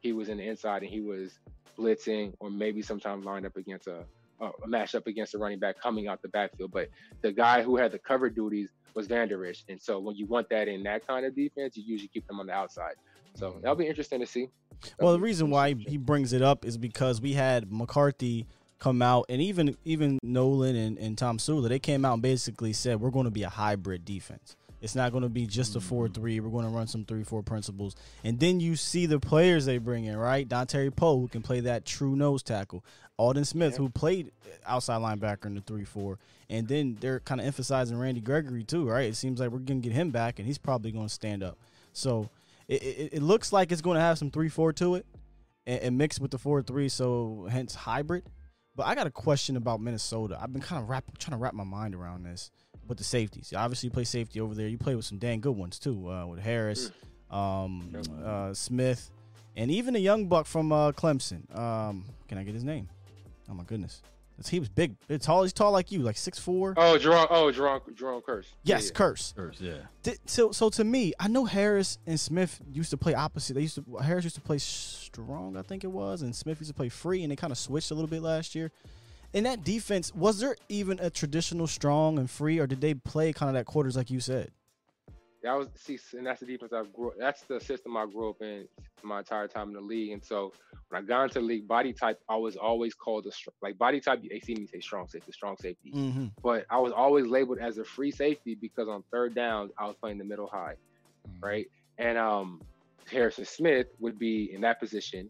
he was in the inside and he was blitzing or maybe sometimes lined up against a, a matchup against a running back coming out the backfield. But the guy who had the cover duties was Vander Esch. And so when you want that in that kind of defense, you usually keep them on the outside. So mm-hmm. that'll be interesting to see. Well, the reason why he brings it up is because we had McCarthy come out, and even even Nolan and, and Tom Sula, they came out and basically said we're going to be a hybrid defense. It's not going to be just a four mm-hmm. three. We're going to run some three four principles, and then you see the players they bring in, right? Dontari Poe who can play that true nose tackle, Aldon Smith who played outside linebacker in the three four, and then they're kind of emphasizing Randy Gregory too, right? It seems like we're going to get him back, and he's probably going to stand up. So it, it, it looks like it's going to have some three four to it, and, and mixed with the four three, so hence hybrid. But I got a question about Minnesota. I've been kind of wrap, trying to wrap my mind around this with the safeties. Obviously, you play safety over there. You play with some dang good ones too, uh, with Harris, um, uh, Smith, and even a young buck from uh, Clemson. Um, can I get his name? Oh my goodness, he was big. It's tall. He's tall like you, like six four. Oh, Jerome. Oh, Jerome. Jayron Kearse. yes, Yeah, yeah. curse. Yeah. So, so to me, I know Harris and Smith used to play opposite. They used to Harris used to play strong, I think it was, and Smith used to play free, and they kind of switched a little bit last year. In that defense, was there even a traditional strong and free, or did they play kind of that quarters like you said? That was see, and that's the defense I grew. That's the system I grew up in my entire time in the league. And so when I got into the league, body type I was always called a str- like body type. They see me say strong safety, strong safety. Mm-hmm. But I was always labeled as a free safety because on third downs I was playing the middle high, right? And um, Harrison Smith would be in that position,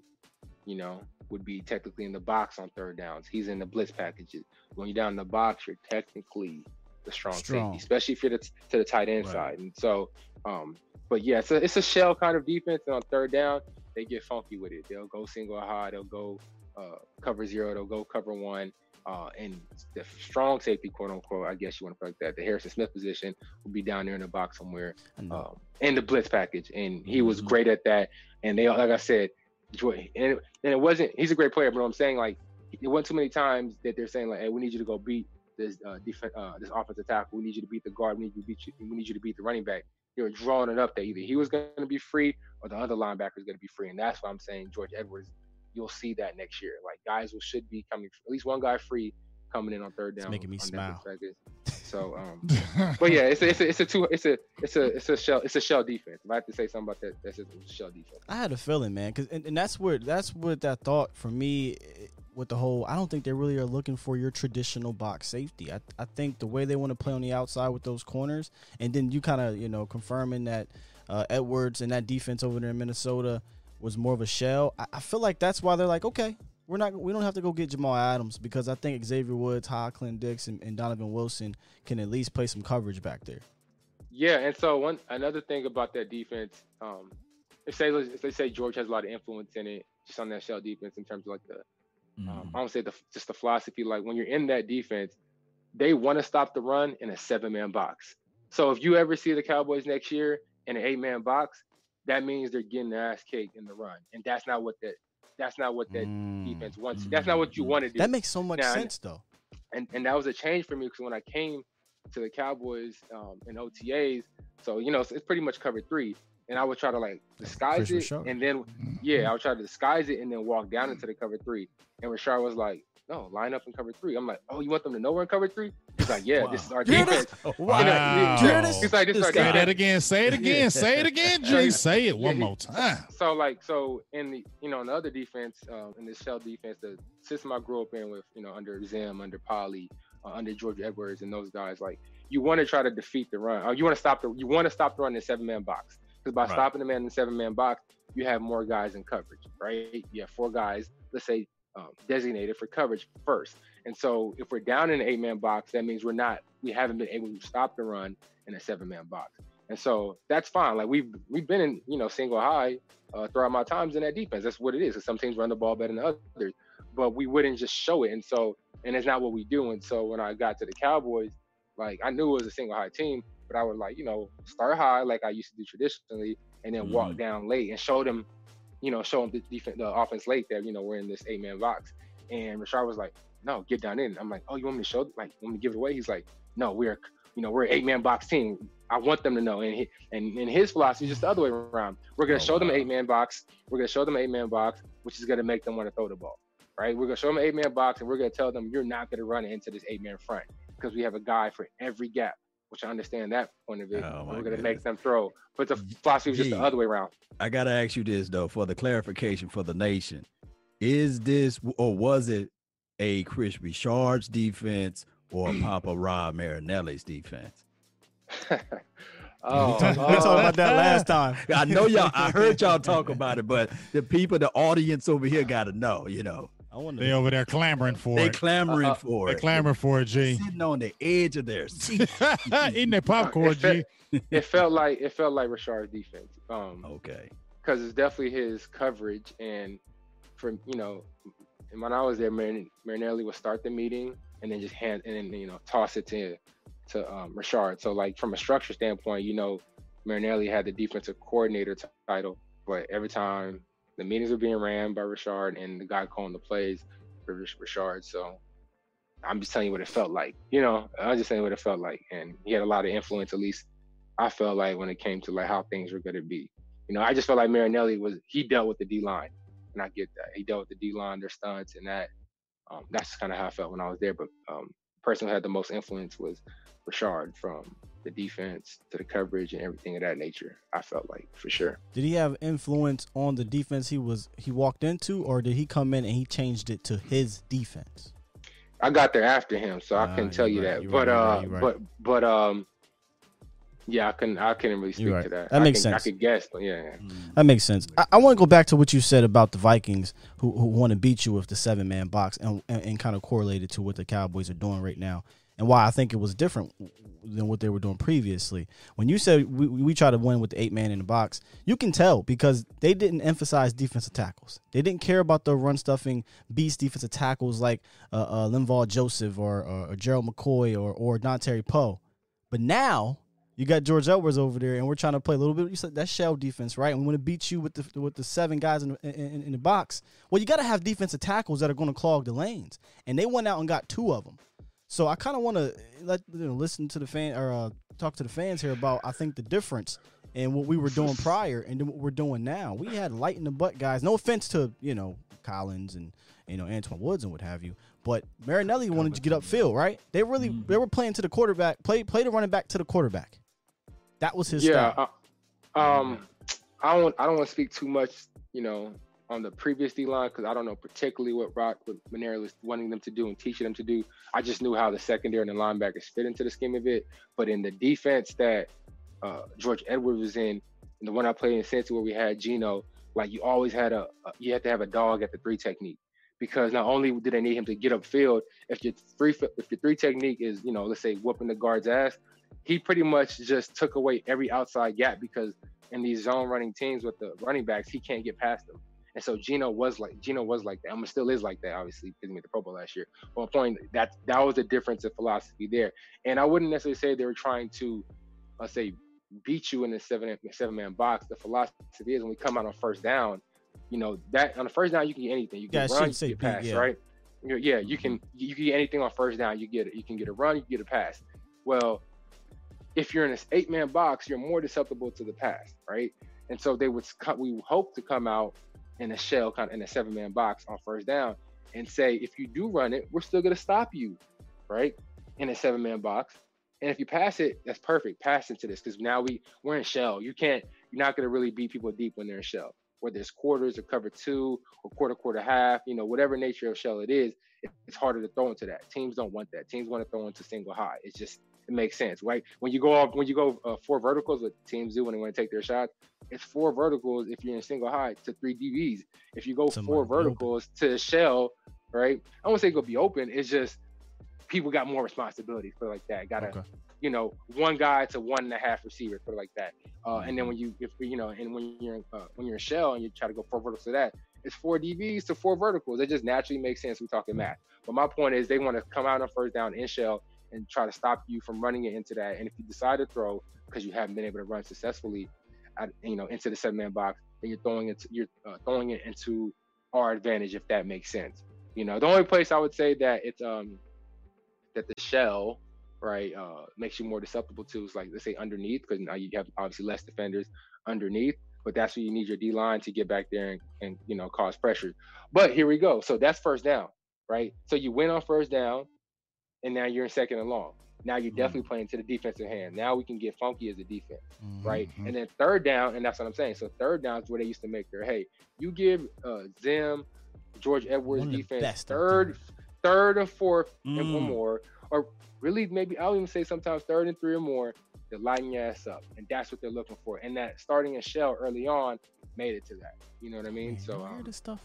you know, would be technically in the box on third downs. He's in the blitz packages. When you're down in the box, you're technically the strong, Strong. safety, especially if you're the, to the tight end Right. side. And so, um, but yeah, it's a, it's a shell kind of defense. And on third down, they get funky with it. They'll go single high. They'll go uh, cover zero. They'll go cover one. Uh, and the strong safety, quote unquote, I guess you want to put like that. The Harrison Smith position will be down there in the box somewhere um, in the blitz package, and he was Mhm. great at that. And they, like I said, Joy, and it, and it wasn't. He's a great player, but I'm saying like it wasn't too many times that they're saying like, "Hey, we need you to go beat this uh, defense, uh, this offensive tackle. We need you to beat the guard. We need you to beat you. We need you to beat the running back." They were drawing it up that either he was going to be free or the other linebacker is going to be free, and that's why I'm saying George Edwards. You'll see that next year. Like guys will should be coming at least one guy free coming in on third It's down. making me smile. *laughs* perspective. So, um, *laughs* but yeah, it's a, it's a, it's a two, it's a, it's a, it's a shell, it's a shell defense. If I have to say something about that, that's a shell defense. I had a feeling, man, because and, and that's where that's what that thought for me eh, with the whole. I don't think they really are looking for your traditional box safety. I I think the way they want to play on the outside with those corners, and then you kind of you know confirming that uh, Edwards and that defense over there in Minnesota was more of a shell. I, I feel like that's why they're like, okay, we're not we don't have to go get Jamal Adams because I think Xavier Woods, Ha, Clint Dix, and, and Donovan Wilson can at least play some coverage back there. Yeah, and so one another thing about that defense, um, if say if they say George has a lot of influence in it, just on that shell defense in terms of like the, Mm-hmm. um, I don't say the just the philosophy. Like when you're in that defense, they want to stop the run in a seven man box. So if you ever see the Cowboys next year in an eight man box, that means they're getting their ass kicked in the run, and that's not what that that's not what that Mm. defense wants. That's not what you want to do. That makes so much Now, sense though. and and that was a change for me because when I came to the Cowboys um, in OTAs, so you know it's, it's pretty much cover three, and I would try to like disguise Chris it, Richard. and then yeah, I would try to disguise it and then walk down into the cover three. And Rashard was like, "No, line up in cover three. I'm like, "Oh, you want them to know we're in cover three? He's like, "Yeah, this is our *laughs* hear this? defense." Wow. You know, You hear this? He's like, "This is our guy. Say that again. Say it again. Say it again. Say it one Yeah, more time. So like so in the you know in the other defense um, in the shell defense the system I grew up in with you know under Zim under Polly uh, under George Edwards and those guys like you want to try to defeat the run or you want to stop the you want to stop the run in the seven man box because by Right. stopping the man in the seven man box you have more guys in coverage right you have four guys let's say um, designated for coverage first and so if we're down in an eight man box that means we're not we haven't been able to stop the run in a seven man box and so that's fine like we've we've been in you know single high uh, throughout my times in that defense. That's what it is. Some teams run the ball better than others, but we wouldn't just show it. And so, and it's not what we do. And so when I got to the Cowboys, like I knew it was a single high team, but I would like, you know, start high like I used to do traditionally, and then walk down late and show them, you know, show them the defense, the offense late that you know we're in this eight man box. And Rashard was like, "No, get down in." I'm like, "Oh, you want me to show? Like, want me to give it away?" He's like, "No, we're, you know, we're an eight man box team. I want them to know." And he, and in his philosophy is just the other way around. We're gonna Oh, show them eight man box. We're gonna show them eight man box, which is gonna make them want to throw the ball. right? We're gonna show them eight man box, and we're gonna tell them you're not gonna run into this eight man front because we have a guy for every gap. Which I understand that point of view. Oh, we're gonna goodness. make them throw, but the philosophy was just the other way around. I gotta ask you this though, for the clarification for the nation: Is this or was it a Kris Richard's defense or *clears throat* Papa Rod Marinelli's defense? *laughs* oh, we talked, uh, about that last time. *laughs* I know y'all. I heard y'all talk about it, but the people, the audience over here, got to know. You know, I want They over there clamoring for it. they it. clamoring Uh, uh, for They it. clamoring for it, G. sitting on the edge of their seat. *laughs* Eating their popcorn, It fe- G. it felt like it felt like Rashard's defense. Um, okay. because it's definitely his coverage and from you know when I was there, Marin- Marinelli would start the meeting and then just hand and then you know toss it to to um, Richard. So like from a structure standpoint, you know, Marinelli had the defensive coordinator t- title, but every time the meetings were being ran by Richard and the guy calling the plays for Rich- Richard. So I'm just telling you what it felt like. You know, I was just saying what it felt like, and he had a lot of influence. At least I felt like when it came to like how things were going to be. You know, I just felt like Marinelli was he dealt with the D line, and I get that he dealt with the D line, their stunts, and that. Um, that's kind of how I felt when I was there. But um, the person who had the most influence was Richard, from the defense to the coverage and everything of that nature. I felt like for sure. Did he have influence on the defense he was he walked into, or did he come in and he changed it to his defense? I got there after him, so I Ah, couldn't tell you're right, that. But right, uh, right, but but um, yeah, I couldn't I couldn't really speak to that. That I makes can- sense. I could guess, but yeah. yeah. That makes sense. I, I want to go back to what you said about the Vikings who, who want to beat you with the seven man box and, and, and kind of correlated it to what the Cowboys are doing right now and why I think it was different than what they were doing previously. When you said we, we try to win with the eight man in the box, you can tell because they didn't emphasize defensive tackles. They didn't care about the run stuffing beast defensive tackles like uh, uh, Linval Joseph or, or, or Gerald McCoy or, or Terry Poe. But now you got George Edwards over there, and we're trying to play a little bit. You said that shell defense, right? And we want to beat you with the with the seven guys in the, in, in the box. Well, you got to have defensive tackles that are going to clog the lanes, and they went out and got two of them. So I kind of want to let you know, listen to the fan or uh, talk to the fans here about I think the difference in what we were doing prior and then what we're doing now. We had light in the butt guys. No offense to you know Collins and you know Antoine Woods and what have you, but Marinelli wanted to get upfield, right? They really they were playing to the quarterback, play play the running back to the quarterback. That was his yeah. style. uh, um, I don't. I don't want to speak too much. You know, on the previous D line because I don't know particularly what Rock what Monero was wanting them to do and teaching them to do. I just knew how the secondary and the linebackers fit into the scheme of it. But in the defense that uh, George Edwards was in, and the one I played in Cincy where we had Geno, like you always had a, a you had to have a dog at the three technique because not only did they need him to get upfield, if your three if your three technique is you know let's say whooping the guard's ass, he pretty much just took away every outside gap because in these zone running teams with the running backs, he can't get past them. And so Geno was like Geno was like that. I mean, still is like that, obviously, because he made the Pro Bowl last year. But my point that that was the difference of philosophy there. And I wouldn't necessarily say they were trying to, let's say, beat you in the seven seven man box. The philosophy is when we come out on first down, you know that on the first down you can get anything. You Yeah, can run, you can pass, yeah. right? You know, yeah, you can mm-hmm. you can get anything on first down. You get it. You can get a run. You can get a pass. Well, if you're in this eight man box, you're more susceptible to the pass, right? And so they would. We hope to come out in a shell, kind of in a seven man box on first down, and say if you do run it, we're still gonna stop you, right? In a seven man box. And if you pass it, that's perfect. Pass into this because now we we're in shell. You can't. You're not gonna really beat people deep when they're in shell. Whether it's quarters or cover two or quarter quarter half, you know, whatever nature of shell it is, it's harder to throw into that. Teams don't want that. Teams want to throw into single high. It's just it makes sense, right? When you go off, when you go uh, four verticals, what teams do when they want to take their shots, it's four verticals if you're in single high to three DBs. If you go Somebody four be open. verticals to shell, right? I won't say go be open. It's just people got more responsibility for like that. Got to Okay. you know one guy to one and a half receiver for like that. Uh, and then when you if you know and when you're in, uh, when you're in shell and you try to go four verticals to that, it's four DBs to four verticals. It just naturally makes sense. We're talking math. But my point is they want to come out on first down in shell and try to stop you from running it into that. And if you decide to throw because you haven't been able to run successfully, at, you know, into the seven man box, then you're throwing it. You're uh, throwing it into our advantage if that makes sense. You know, the only place I would say that it's um that the shell right uh makes you more susceptible to is like let's say underneath because now you have obviously less defenders underneath. but that's where you need your D line to get back there and, and you know cause pressure. But here we go. So that's first down, right? So you win on first down, and now you're in second and long. Now you're definitely playing to the defensive hand. Now we can get funky as a defense, right? Mhm. And then third down, and that's what I'm saying. So third down is where they used to make their hey, you give uh Zim, George Edwards defense third, third or fourth and one Mm. more, or really maybe I'll even say sometimes third and three or more, to lighten your ass up, and that's what they're looking for. And that starting a shell early on made it to that. You know what I mean? Man, so um, this stuff.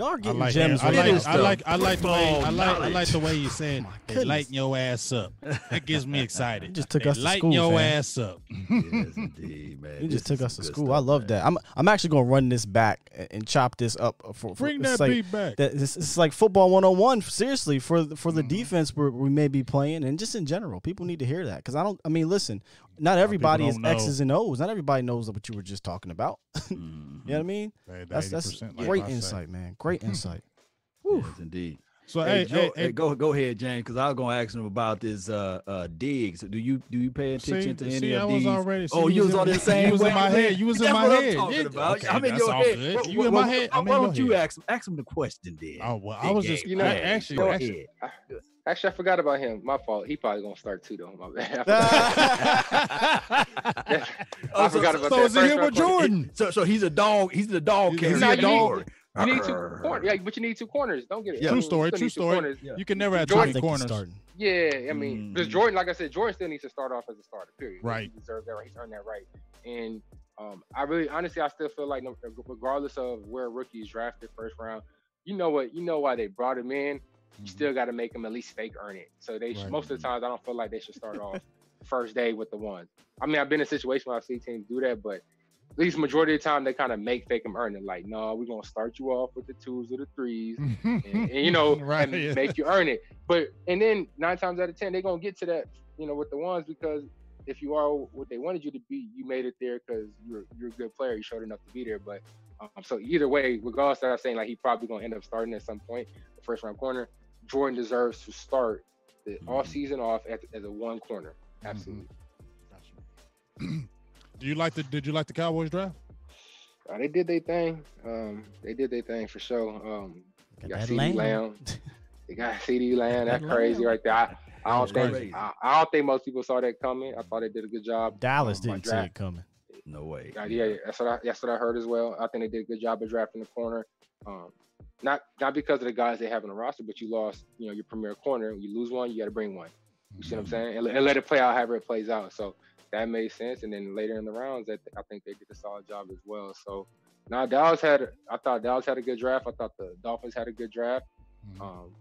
Y'all are I like, gems. I with like, I like, I like the way, I like, I like the way you said, my they lighten your ass up. That gets me excited. *laughs* You just took They us to lighten school, your fam. ass up. yes, *laughs* indeed, man. You This just took us to school. stuff, I love man. that. I'm I'm actually gonna run this back and- and chop this up for, for Bring it's that like, beat back. that it's, it's like football 101 seriously for for the Mhm. defense we're, we may be playing and just in general people need to hear that because i don't i mean listen not everybody is don't know. x's and o's not everybody knows what you were just talking about *laughs* you Mhm. know what i mean Hey, that's that's like great insight man great insight *laughs* Yes, indeed. So Hey, hey, Joe, hey, hey, hey, go go ahead, James, because I was gonna ask him about this uh uh Diggs. Do you do you pay attention see, to any see, I of was these? already. See, oh, you was in- on the same. You was in my head. You was in That's my what head. I'm talking Yeah, about. okay, I'm in your head. good. You what- in my what- head. I'm Why in don't your you head. ask him? Ask him the question then. Oh well, I was just. You know, I- actually, go actually, ahead. Actually I forgot about him. My fault. He probably gonna start too though. My bad. *laughs* I forgot, Oh, *laughs* *laughs* I forgot about so that. is it First him or round corner. Jourdan? So so he's a dog. He's the dog He's- carrier. he's a dog. a You need two corners. Yeah, but you need two corners. Don't get it. Yeah. True you story. True story. Yeah. You can never have too Jourdan- many think he's corners. starting. Yeah, I mean, because Mhm. Jourdan, like I said, Jourdan still needs to start off as a starter. Period. Right. He deserves that right. He's earned that right. And um, I really, honestly, I still feel like, regardless of where a rookie is drafted first round, you know what? You know why they brought him in. You Mhm. still got to make them at least fake earn it. So they Right. most of the times, I don't feel like they should start off *laughs* first day with the ones. I mean, I've been in a situation where I've seen teams do that, but at least majority of the time they kind of make fake them earn it. Like, no, we're gonna start you off with the twos or the threes *laughs* and, and, you know, *laughs* Right, and yeah. make you earn it. But and then nine times out of ten, they're gonna get to that, you know, with the ones because if you are what they wanted you to be, you made it there because you're you're a good player. You showed enough to be there. But um, so either way, regardless, of saying like he probably gonna end up starting at some point, the first round corner. Jourdan deserves to start the off season off at, as a one corner. Absolutely. *clears throat* Do you like the? Did you like the Cowboys draft? Uh, they did their thing. Um, they did their thing for sure. Um, Got got CeeDee Lamb. *laughs* They got CeeDee Lamb. That's That crazy right there. I, I don't think. I, I don't think most people saw that coming. I thought they did a good job. dallas um, didn't see it coming No way. Uh, yeah, that's what I that's what I heard as well. I think they did a good job of drafting the corner. Um, not not because of the guys they have in the roster, but you lost, you know, your premier corner. You lose one, you got to bring one. You see what I'm Mm-hmm. saying? And, and let it play out however it plays out. So that made sense. And then later in the rounds, that I think they did a solid job as well. So now Dallas had, I thought Dallas had a good draft. I thought the Dolphins had a good draft. Mhm. Um,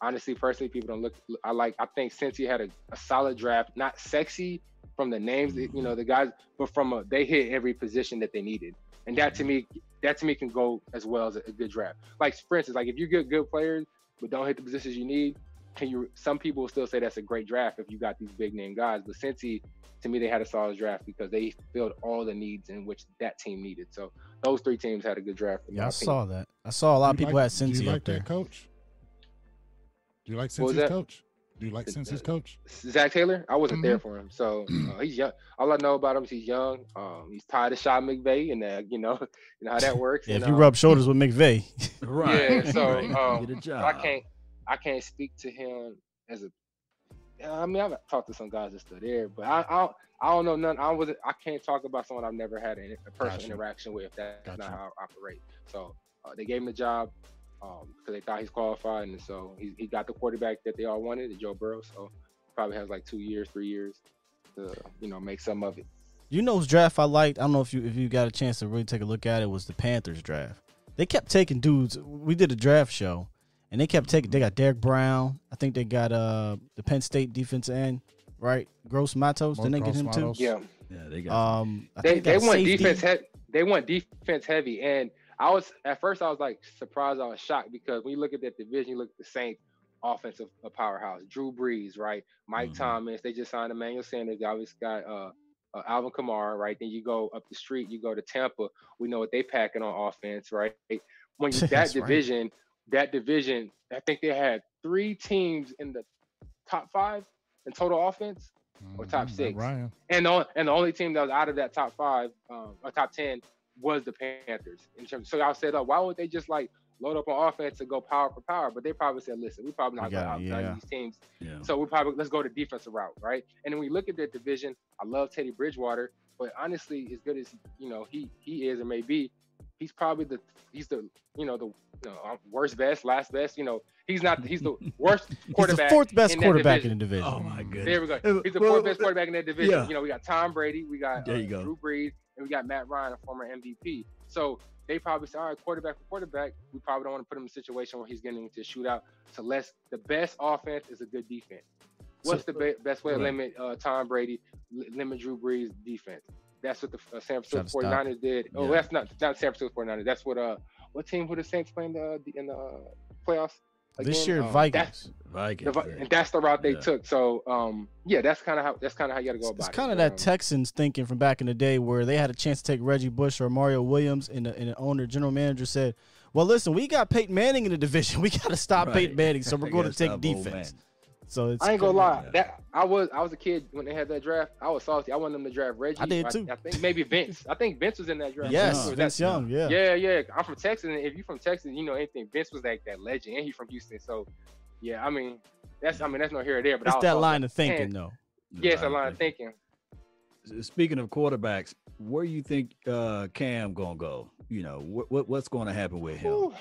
honestly, personally, people don't look. I like. I think since he had a, a solid draft, not sexy from the names, that you know, the guys, but from a, they hit every position that they needed, and that to me, that to me can go as well as a, a good draft. Like for instance, like if you get good players but don't hit the positions you need, can you? Some people will still say that's a great draft if you got these big name guys, but since he. To me, they had a solid draft because they filled all the needs in which that team needed. So those three teams had a good draft. yeah i opinion. saw that i saw a lot of Do you people like- had Do you like up there that coach? Do you like What was Cincy's coach? Do you like Cincy's coach? Zac Taylor, I wasn't Mm-hmm. there for him, so uh, he's young. All I know about him is he's young. Um, he's tied to Sean McVay, and uh, you know, *laughs* you know how that works. yeah, and, if you um, rub shoulders with McVay *laughs* Right. Yeah, so, um, Get a job. I can't, I can't speak to him as a. I mean, I've talked to some guys that still there, but I, I, don't, I don't know none. I wasn't. I can't talk about someone I've never had a, a personal Gotcha. interaction with. If that's Gotcha. not how I operate. So uh, they gave him the job um, because they thought he's qualified, and so he, he got the quarterback that they all wanted, Joe Burrow. So probably has like two years, three years to you know make some of it. You know whose draft I liked? I don't know if you if you got a chance to really take a look at it. Was the Panthers draft? They kept taking dudes. We did a draft show, and they kept taking. They got Derrick Brown. I think they got uh the Penn State defense end, right? Gross Matos. Didn't they get Gross him too? Yeah. Yeah, they got. Um, I they they got want safety. defense he- they want defense heavy and I was at first I was like surprised. I was shocked because when you look at that division you look at the Saints offensive a powerhouse Drew Brees right? Mike Mhm. Thomas they just signed Emmanuel Sanders. They obviously got uh, uh Alvin Kamara right? Then you go up the street you go to Tampa. We know what they packing on offense right? When *laughs* you that That's right. division that division I think they had three teams in the top 5 in total offense or top Mhm, six. And the, and the only team that was out of that top five um, or top ten was the Panthers in terms. So I said, like, why would they just like load up on offense and go power for power? But they probably said, listen, we probably not going to outgun these teams. Yeah. So we probably let's go the defensive route, right? And then we look at their division. I love Teddy Bridgewater, but honestly, as good as you know he he is or may be, he's probably the he's the you know the you know, um, worst best, last best. You know, he's not he's the *laughs* worst quarterback. In the division. Oh my goodness! There we go. Uh, he's the quarterback. fourth uh, best quarterback in that division you know we got tom brady we quarterback division. in the division. Oh my goodness. There we go. Uh, He's the well, fourth best uh, quarterback in that division. yeah. You know, we got Tom Brady, we got There uh, you go. Drew Brees, and we got Matt Ryan, a former MVP. So they probably say, all right, quarterback for quarterback, we probably don't want to put him in a situation where he's getting into a shootout. So let's the best offense is a good defense. What's So- the be- best way to limit uh, Tom Brady, li- limit Drew Brees' defense? That's what the uh, San Francisco 49ers did. Oh, Yeah. that's not not San Francisco 49ers. That's what uh what team who the Saints playing the in the uh, playoffs? This year, Um, Vikings. that's- Vikings. the Vi- and that's the route they Yeah. took. So um, yeah, that's kind of how that's kind of how you got to go It's, about it. It's kind of that um, Texans thinking from back in the day where they had a chance to take Reggie Bush or Mario Williams, and the, and the owner, general manager said, "Well, listen, we got Peyton Manning in the division. *laughs* We got to stop Right. Peyton Manning, so we're *laughs* going to take stop old defense." Man. So it's I ain't gonna lie. That I was I was a kid when they had that draft. I was salty. I wanted them to draft Reggie. I did too. I, think maybe Vince. I think Vince was in that draft. Yes, too. Vince that- Young. Yeah. Yeah, yeah. I'm from Texas, and if you're from Texas, you know anything. Vince was like that legend, and he's from Houston. So yeah, I mean that's I mean that's no here or there. But It's was that salty. line of thinking, Man, though. Yeah, it's a line of thinking. Speaking of quarterbacks, where you think uh, Cam gonna go? You know, what, what what's going to happen with him? Whew,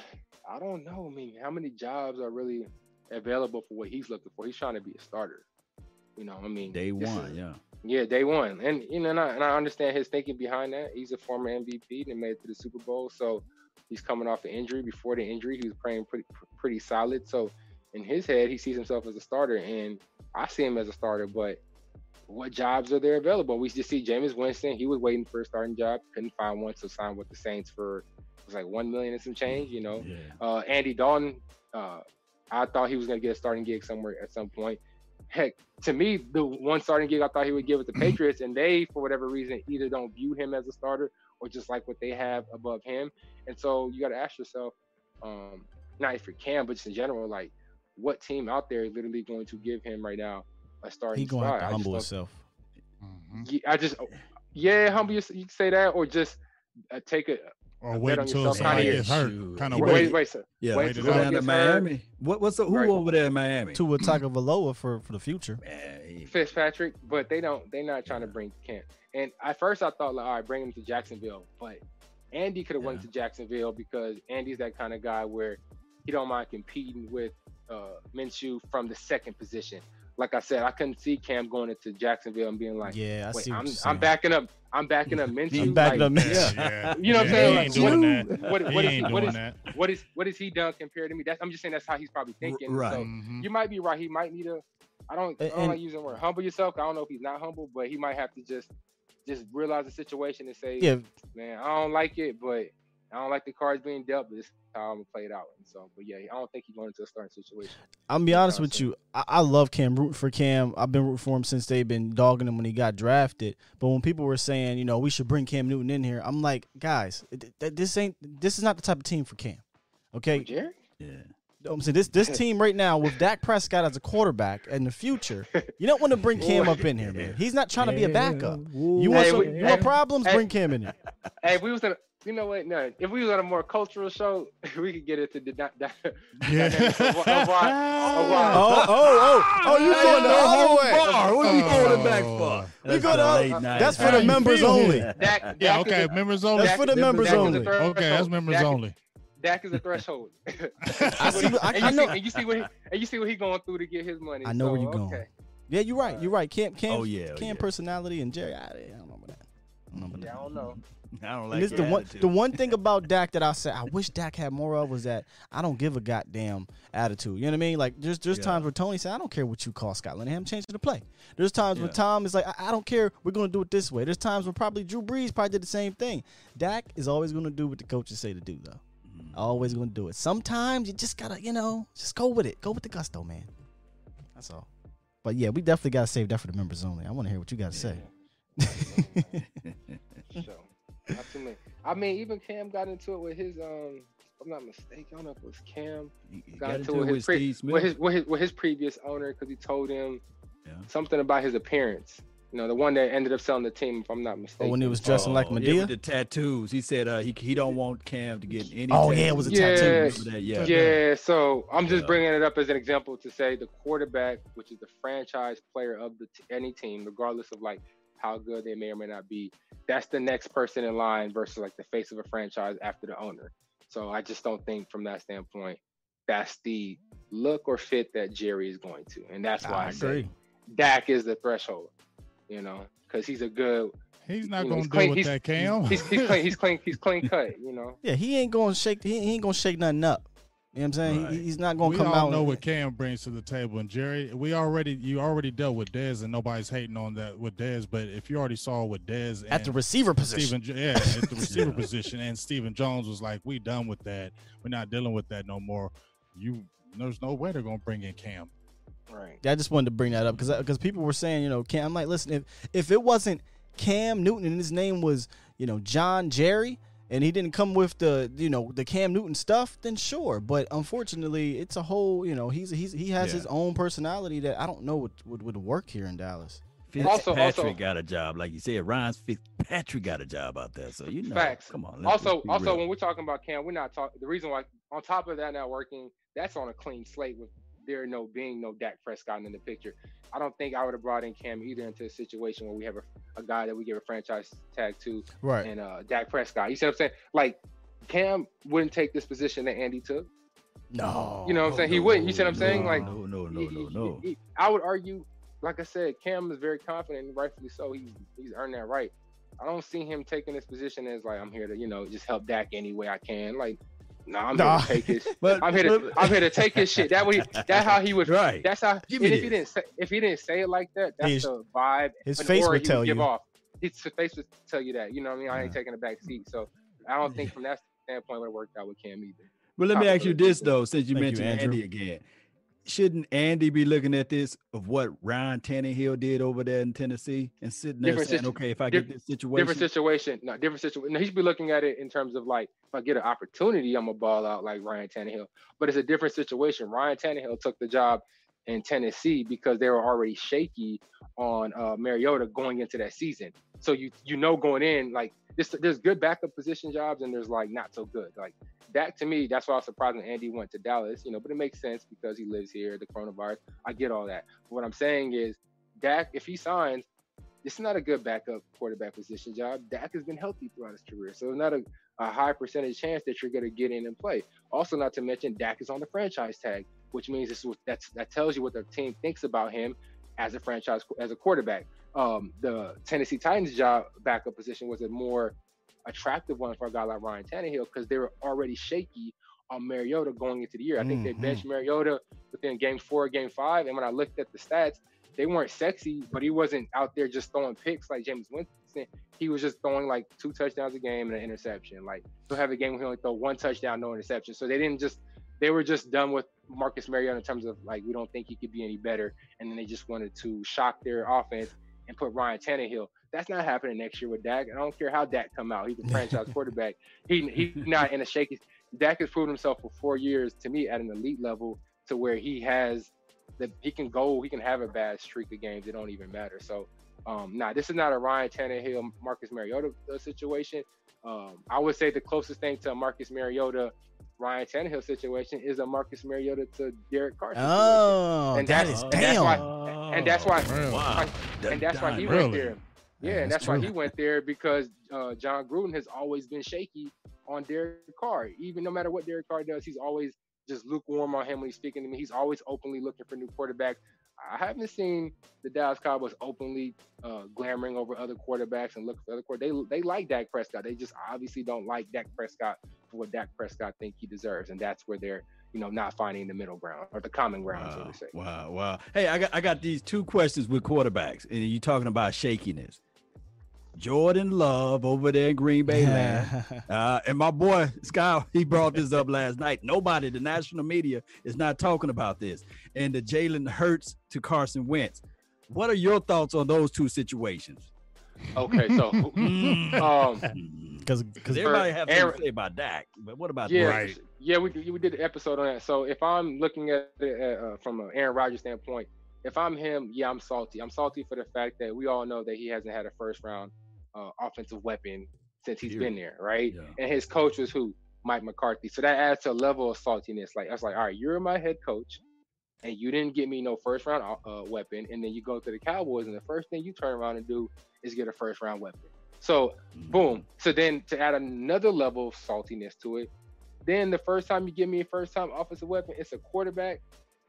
I don't know. I mean, how many jobs are really available for what he's looking for? He's trying to be a starter. You know, I mean, Day one, is- yeah. Yeah, day one, and you know, and I, and I understand his thinking behind that. He's a former MVP and made it to the Super Bowl, so he's coming off an injury. Before the injury, he was playing pretty pretty solid. So in his head, he sees himself as a starter, and I see him as a starter. But what jobs are there available? We just see Jameis Winston. He was waiting for a starting job, couldn't find one, so signed with the Saints for it was like one million and some change. You know, Yeah. uh, Andy Dalton, uh, I thought he was going to get a starting gig somewhere at some point. Heck, to me, the one starting gig I thought he would give it the Patriots, and they, for whatever reason, either don't view him as a starter or just like what they have above him. And so you got to ask yourself, um, not if you can, but just in general, like what team out there is literally going to give him right now a starting He gonna spot? to humble himself. Mhm. I just, yeah, humble. yourself, You can say that, or just uh, take a Or wait until somebody kinda gets hurt. Kind of wait, wait. wait, wait, sir. Yeah, Wait to till go down to gets hurt. Miami. What what's the, who Right. over there in Miami? Tua Tagovailoa for for the future. Man, Fitzpatrick, but they don't. They're not trying to bring Kent. And at first, I thought, like, all right, bring him to Jacksonville. But Andy could have went to Jacksonville because Andy's that kind of guy where he don't mind competing with uh, Minshew from the second position. Like I said, I couldn't see Cam going into Jacksonville and being like, yeah, I Wait, see I'm, I'm backing up. I'm backing up *laughs* Minshew. I'm backing like, up Minshew. Yeah, yeah. You know what I'm Yeah, saying? He Like, doing what- that. What, He what is ain't what doing is that. what is what he done compared to me? That's I'm just saying that's how he's probably thinking. right. So Mhm. you might be right. He might need to. I don't. I And- don't like using the word humble yourself. I don't know if he's not humble, but he might have to just just realize the situation and say, Yeah, man, I don't like it, but I don't like the cards being dealt. But this is how I'm gonna play it out. And so, but yeah, I don't think he's going into a starting situation. I'm gonna be honest with you. I, I love Cam. Rooting for Cam. I've been rooting for him since they've been dogging him when he got drafted. But when people were saying, you know, we should bring Cam Newton in here, I'm like, guys, th- th- this ain't. This is not the type of team for Cam. Okay, Jerry, yeah. I'm saying this this *laughs* team right now with Dak Prescott as a quarterback in the future, you don't want to bring *laughs* Cam up in here, man. He's not trying to be a backup. You want Hey, some, we- you want hey, problems? hey. Bring Cam in here. hey, if we was in, a, you know what? No, if we was on a more cultural show, *laughs* we could get into the. the, the Yeah. dynamics of of of why- *laughs* oh, oh, oh, oh, oh! You going the other way? Bar. What are you Oh. going back for? We go to- That's for the members only. here? *laughs* Dak, Yeah, okay, a, members only. That's for the members Dak only. Okay, that's members Dak- only. Dak is a threshold. I see what- I- and, you I know- see, and you see what he, and you see what he going through to get his money. I know where you're going. okay. Yeah, you're right. You're right. Cam, Cam, Oh, yeah, oh, Cam yeah. personality and Jerry. I, I don't know about that. I don't know about that. I don't know. *laughs* I don't And like this the one the one thing about *laughs* Dak that I said I wish Dak had more of was that I don't give a goddamn attitude. You know what I mean? Like there's there's Yeah. times where Tony said I don't care what you call Scott Linehan, change the play. There's times when Yeah. Tom is like I, I don't care, we're gonna do it this way. There's times when probably Drew Brees probably did the same thing. Dak is always gonna do what the coaches say to do though. Mm-hmm. Always gonna do it. Sometimes you just gotta you know just go with it. Go with the gusto, man. That's all. But yeah, we definitely gotta save that for the members only. I want to hear what you gotta say. *laughs* So, not too many. I mean, even Cam got into it with his um. I'm not mistaken, I don't know if it was Cam. You- you Got got into into it it with with his, pre- Steve Smith. with his with his with his previous owner because he told him Yeah. something about his appearance. You know, the one that ended up selling the team, if I'm not mistaken. Oh, when he was dressing like Oh, yeah, Madea. with the tattoos. He said uh, he he don't want Cam to get any. Oh, yeah, it was a tattoos. tattoo. Remember that? Yeah. Yeah, so I'm just Yeah. bringing it up as an example to say the quarterback, which is the franchise player of the t- any team, regardless of like how good they may or may not be, that's the next person in line versus like the face of a franchise after the owner. So I just don't think from that standpoint that's the look or fit that Jerry is going to, and that's why I, I say agree. Dak is the threshold, you know, because he's a good, He's not you know, gonna he's deal clean- with he's- that, Cam. he's, he's clean, he's clean, he's *laughs* clean cut, you know. Yeah, he ain't gonna shake. He, he ain't gonna shake nothing up. You know what I'm saying? Right. He, he's not gonna come out. we come all out. know what Cam brings to the table, and Jerry, we already you already dealt with Dez, and nobody's hating on that with Dez. But if you already saw with Dez at the receiver position. Stephen, yeah, at the *laughs* receiver position, and Stephen Jones was like, "We done with that. We're not dealing with that no more." You, there's no way they're gonna bring in Cam. Right. Yeah, I just wanted to bring that up because because people were saying, you know, Cam. I'm like, listen, if if it wasn't Cam Newton and his name was, you know, John Jerry, and he didn't come with the, you know, the Cam Newton stuff, then sure. But unfortunately, it's a whole, you know, he's he's he has Yeah. his own personality that I don't know would would, would work here in Dallas. Also- Fitzpatrick also- got a job, like you said. Ryan Fitzpatrick got a job out there, so you know. Facts. Come on. let's- also, let's also real. when we're talking about Cam, we're not talking. The reason why, on top of that not working, that's on a clean slate with there no being no Dak Prescott in the picture. I don't think I would have brought in Cam either into a situation where we have a, a guy that we give a franchise tag to Right. and uh Dak Prescott. You see what I'm saying? Like Cam wouldn't take this position that Andy took. No. You know what I'm saying? He wouldn't. You see what I'm saying? No, Like no, no, no, he- no, he- no. he- I would argue, like I said, Cam is very confident, and rightfully so. He's he's earned that right. I don't see him taking this position as like I'm here to you know just help Dak any way I can. Like, nah, I'm Nah. here to take his. *laughs* But I'm here to I'm here to take his shit. That way, *laughs* that's how he would. right. That's how. Give and me if he didn't say if he didn't say it like that, that's His- the vibe. his and face would he tell give you. off. His face would tell you that. You know what I mean? I ain't Yeah. taking a back seat. So I don't think from that standpoint it would worked out with Cam either. But let me ask you this though, since you Thank mentioned Andrew. Andy again. Shouldn't Andy be looking at this of what Ryan Tannehill did over there in Tennessee and sitting there Different saying, situ- okay, if I get this situation, different situation. No, different situation. No, he should be looking at it in terms of like, if I get an opportunity, I'm gonna ball out like Ryan Tannehill. But it's a different situation. Ryan Tannehill took the job in Tennessee because they were already shaky on uh, Mariota going into that season. So you you know going in like this, there's good backup position jobs and there's like not so good. Like that to me, that's why I was surprised when Andy went to Dallas. You know, but it makes sense because he lives here, the coronavirus. I get all that. But what I'm saying is, Dak, if he signs, this is not a good backup quarterback position job. Dak has been healthy throughout his career, so it's not a, a high percentage chance that you're going to get in and play. Also, not to mention Dak is on the franchise tag, which means this is that's that tells you what the team thinks about him as a franchise as a quarterback. Um, the Tennessee Titans job backup position was a more attractive one for a guy like Ryan Tannehill because they were already shaky on Mariota going into the year. I think they Mhm. benched Mariota within game four, game five, and when I looked at the stats, they weren't sexy, but he wasn't out there just throwing picks like Jameis Winston. He was just throwing like two touchdowns a game and an interception. Like he'll have a game where he only throw one touchdown, no interception. So they didn't just they were just done with Marcus Mariota in terms of like we don't think he could be any better, and then they just wanted to shock their offense and put Ryan Tannehill. That's not happening next year with Dak. I don't care how Dak come out. He's a franchise *laughs* quarterback. He he's not in a shaky. Dak has proven himself for four years to me at an elite level to where he has that he can go, he can have a bad streak of games. It don't even matter. So, um, nah, this is not a Ryan Tannehill, Marcus Mariota situation. Um, I would say the closest thing to Marcus Mariota, Ryan Tannehill situation is a Marcus Mariota to Derek Carr. situation. Oh, And that that's- is and that's damn. why- and that's why- Really? wow. and that's why he Done. went there. Yeah, Yeah, and that's that's why he went there because uh, Jon Gruden has always been shaky on Derek Carr. Even no matter what Derek Carr does, he's always just lukewarm on him when he's speaking to me. He's always openly looking for new quarterbacks. I haven't seen the Dallas Cowboys openly uh, glamoring over other quarterbacks and looking for other quarterbacks. They they like Dak Prescott. They just obviously don't like Dak Prescott for what Dak Prescott think he deserves, and that's where they're you know not finding the middle ground or the common ground, so Wow, to say. wow, wow. Hey, I got I got these two questions with quarterbacks, and you talking about shakiness. Jordan Love over there in Green Bay land. *laughs* Uh, and my boy Sky, he brought this up last night. Nobody, the national media, is not talking about this. And the Jalen Hurts to Carson Wentz. What are your thoughts on those two situations? Okay, so *laughs* Mm. um, Because Because everybody has something Aaron- to say about Dak, but what about Yeah, Right. yeah, we we did an episode on that. So if I'm looking at it uh, from an Aaron Rodgers standpoint, if I'm him, yeah, I'm salty. I'm salty for the fact that we all know that he hasn't had a first round uh, offensive weapon since he's been there, right? Yeah. And his coach was who? Mike McCarthy. So that adds to a level of saltiness. Like I was like, all right, you're my head coach, and you didn't get me no first round uh, weapon, and then you go to the Cowboys, and the first thing you turn around and do is get a first round weapon. So Mm-hmm. boom. So then to add another level of saltiness to it, then the first time you give me a first time offensive weapon, it's a quarterback.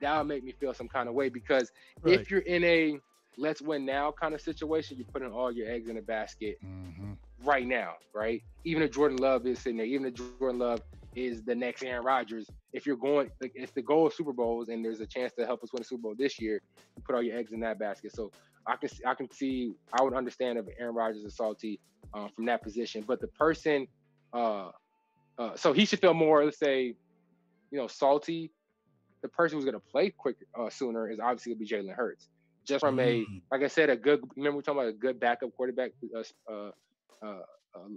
That'll make me feel some kind of way because Right. if you're in a let's win now kind of situation, you're putting all your eggs in a basket Mhm. right now, right? Even if Jordan Love is sitting there, even if Jordan Love is the next Aaron Rodgers, if you're going, like, if the goal of Super Bowls and there's a chance to help us win a Super Bowl this year, you put all your eggs in that basket. So I can, I can see, I would understand if Aaron Rodgers is salty uh, from that position, but the person, uh, uh, so he should feel more, let's say, you know, salty. The person who's going to play quick uh, sooner is obviously going to be Jalen Hurts. Just from a, Mm. like I said, a good. Remember we talking about a good backup quarterback, uh, uh, uh,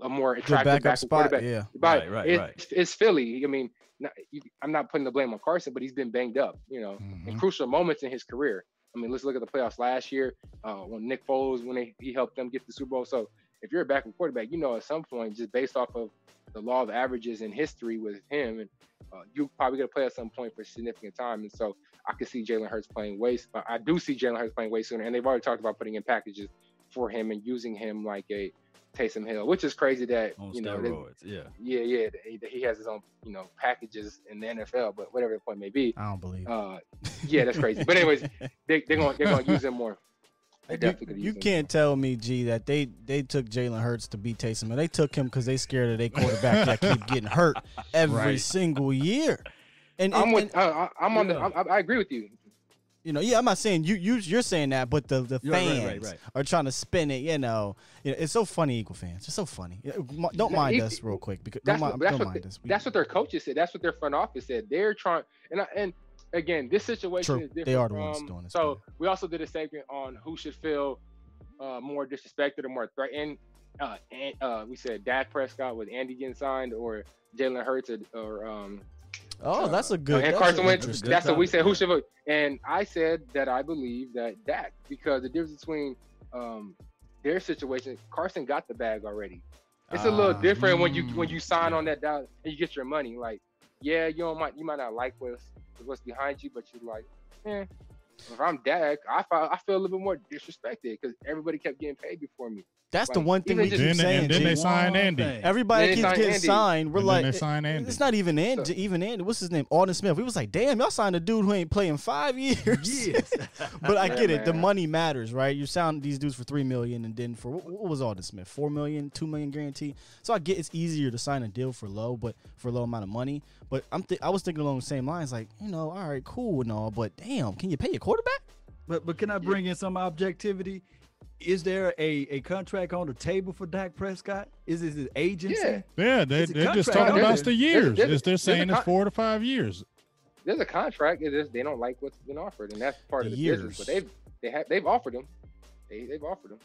a more attractive backup backup spot. quarterback. Yeah. But Right, right, it's, right. it's Philly. I mean, not, you, I'm not putting the blame on Carson, but he's been banged up, you know, in Mhm. crucial moments in his career. I mean, let's look at the playoffs last year uh, when Nick Foles, when they, he helped them get the Super Bowl. So if you're a backup quarterback, you know at some point, just based off of the law of averages and history with him, and uh, you probably going to play at some point for significant time. And so I could see Jalen Hurts playing way. uh, I do see Jalen Hurts playing way sooner, and they've already talked about putting in packages for him and using him like a Taysom Hill, which is crazy that on you know steroids. Yeah. yeah, yeah, that he, he has his own, you know, packages in the NFL, but whatever the point may be, I don't believe. uh, yeah, that's crazy. But anyways, *laughs* they they're gonna they're gonna use him more. You, you can't tell me, G, that they they took Jalen Hurts to beat Taysom, and they took him because they scared of their quarterback that keep getting hurt *laughs* every Right. single year. And, I'm and- with, and, uh, I- I'm on the, I, I agree with you. you know, yeah, I'm not saying you you you're saying that, but the the Yeah, right, fans right, right. are trying to spin it. You know, You know, it's so funny, Eagle fans. It's so funny. Don't mind he- us real quick because That's don't, what, mind, that's don't what, mind the- us. We- that's what their coaches said. That's what their front office said. They're trying, and I, and again, this situation True. is different. They are the ones from- doing this, So we also did a segment on who should feel uh, more disrespected or more threatened. Uh, and uh, we said Dak Prescott with Andy getting signed or Jalen Hurts or, or um, oh, that's a Uh, good. and Carson Wentz. interesting- That's what we said. Who should vote? And I said that I believe that Dak because the difference between um, their situation, Carson got the bag already. It's a little Ah, different when you when mm, you sign yeah. on that down and you get your money. Like, yeah, you don't might you might not like what's what's behind you, but you're like, eh. If I'm Dak, I feel I feel a little bit more disrespected because everybody kept getting paid before me. That's the one thing even we just- keep Then- saying. and then G. they signed Andy. Everybody they keeps getting Andy. signed. We're And then like, they signed Andy. it's not even Andy. So- even Andy. What's his name? Aldon Smith. We was like, damn, y'all signed a dude who ain't playing five years. Yes. *laughs* but I Yeah, get it. The money matters, right? You sound these dudes for three million, and then for what, what was Aldon Smith? Four million, two million guarantee. So I get it's easier to sign a deal for low, but for a low amount of money. But I'm th- I was thinking along the same lines, like you know, all right, cool and all, but damn, can you pay your quarterback? But but can I bring in some objectivity? Is there a, a contract on the table for Dak Prescott? Is it his agency? Yeah. Yeah, they, they're just talking out about the years. There's- It's- they're there's a saying it's four to five years. There's a contract. It is they don't like what's been offered, and that's part of The the business. But they've they have they've offered them. They they've offered them.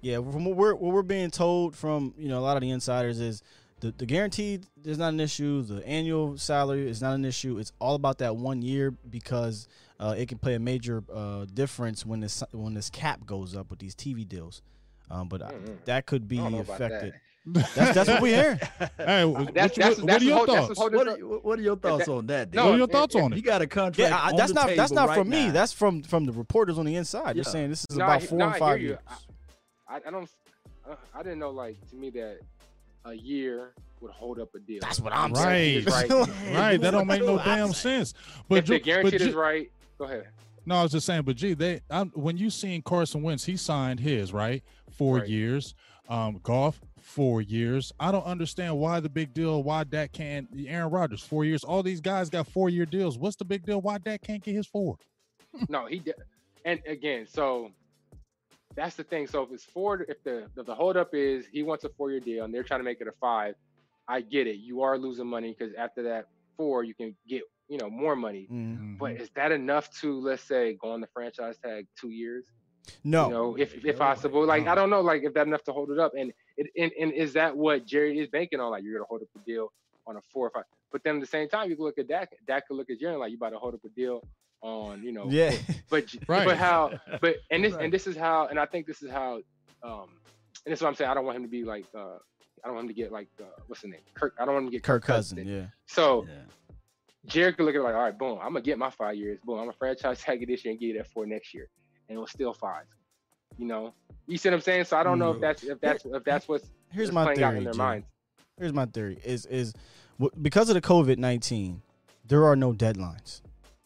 Yeah, from what we're what we're being told from you know a lot of the insiders is the the guaranteed is not an issue. The annual salary is not an issue. It's all about that one year because uh, it can play a major uh, difference when this when this cap goes up with these TV deals. Um, but I- Mm-mm. that could be I don't know about that. affected. That's that's what we hear. *laughs* Hey, what, That's what, that's what that's are your what- thoughts? What are, what are your thoughts on that? No, what are your thoughts on You it? got a contract. Yeah, I, on that's the not that's table not right from me. That's from from the reporters on the inside. They're saying this is No, about I- four no, and five hear years. I, I don't uh, I didn't know like to me that a year would hold up a deal. That's what I'm Right. saying. Right. *laughs* Right, that don't make no That's what I'm damn sense. But, if the Ju- guaranteed but is right, go ahead. No, I was just saying, but gee, they I'm, when you seen Carson Wentz, he signed his right four Right. years. Um, golf four years. I don't understand why the big deal. Why Dak can't? Aaron Rodgers four years. All these guys got four year deals. What's the big deal? Why Dak can't get his four? *laughs* No, he did. And again, so that's the thing. So if it's four, if the if the holdup is he wants a four year deal and they're trying to make it a five, I get it. You are losing money because after that four, you can get you know more money. Mhm. But is that enough to let's say go on the franchise tag two years? No, You know, if if No, possible, like no. I don't know, like if that enough to hold it up, and it and, and is that what Jerry is banking on? Like you're gonna hold up the deal on a four or five, but then at the same time, you can look at Dak. Dak could look at Jerry like you about to hold up a deal on you know Yeah. but Right. but how but and this Right. and this is how and I think this is how um and this is what I'm saying I don't want him to be like uh I don't want him to get like uh, what's the name Kirk I don't want him to get Kirk Cousins. Cousin. Yeah. So Yeah. Jared could look at it like, all right, boom, I'm gonna get my five years. Boom, I'm a franchise tag this year and get it at four next year, and it was still five. You know, you see what I'm saying? So I don't know if Mm. that's if that's if that's what's Here's what's my playing out theory. in their minds. Here's my theory: is is because of the COVID nineteen, there are no deadlines.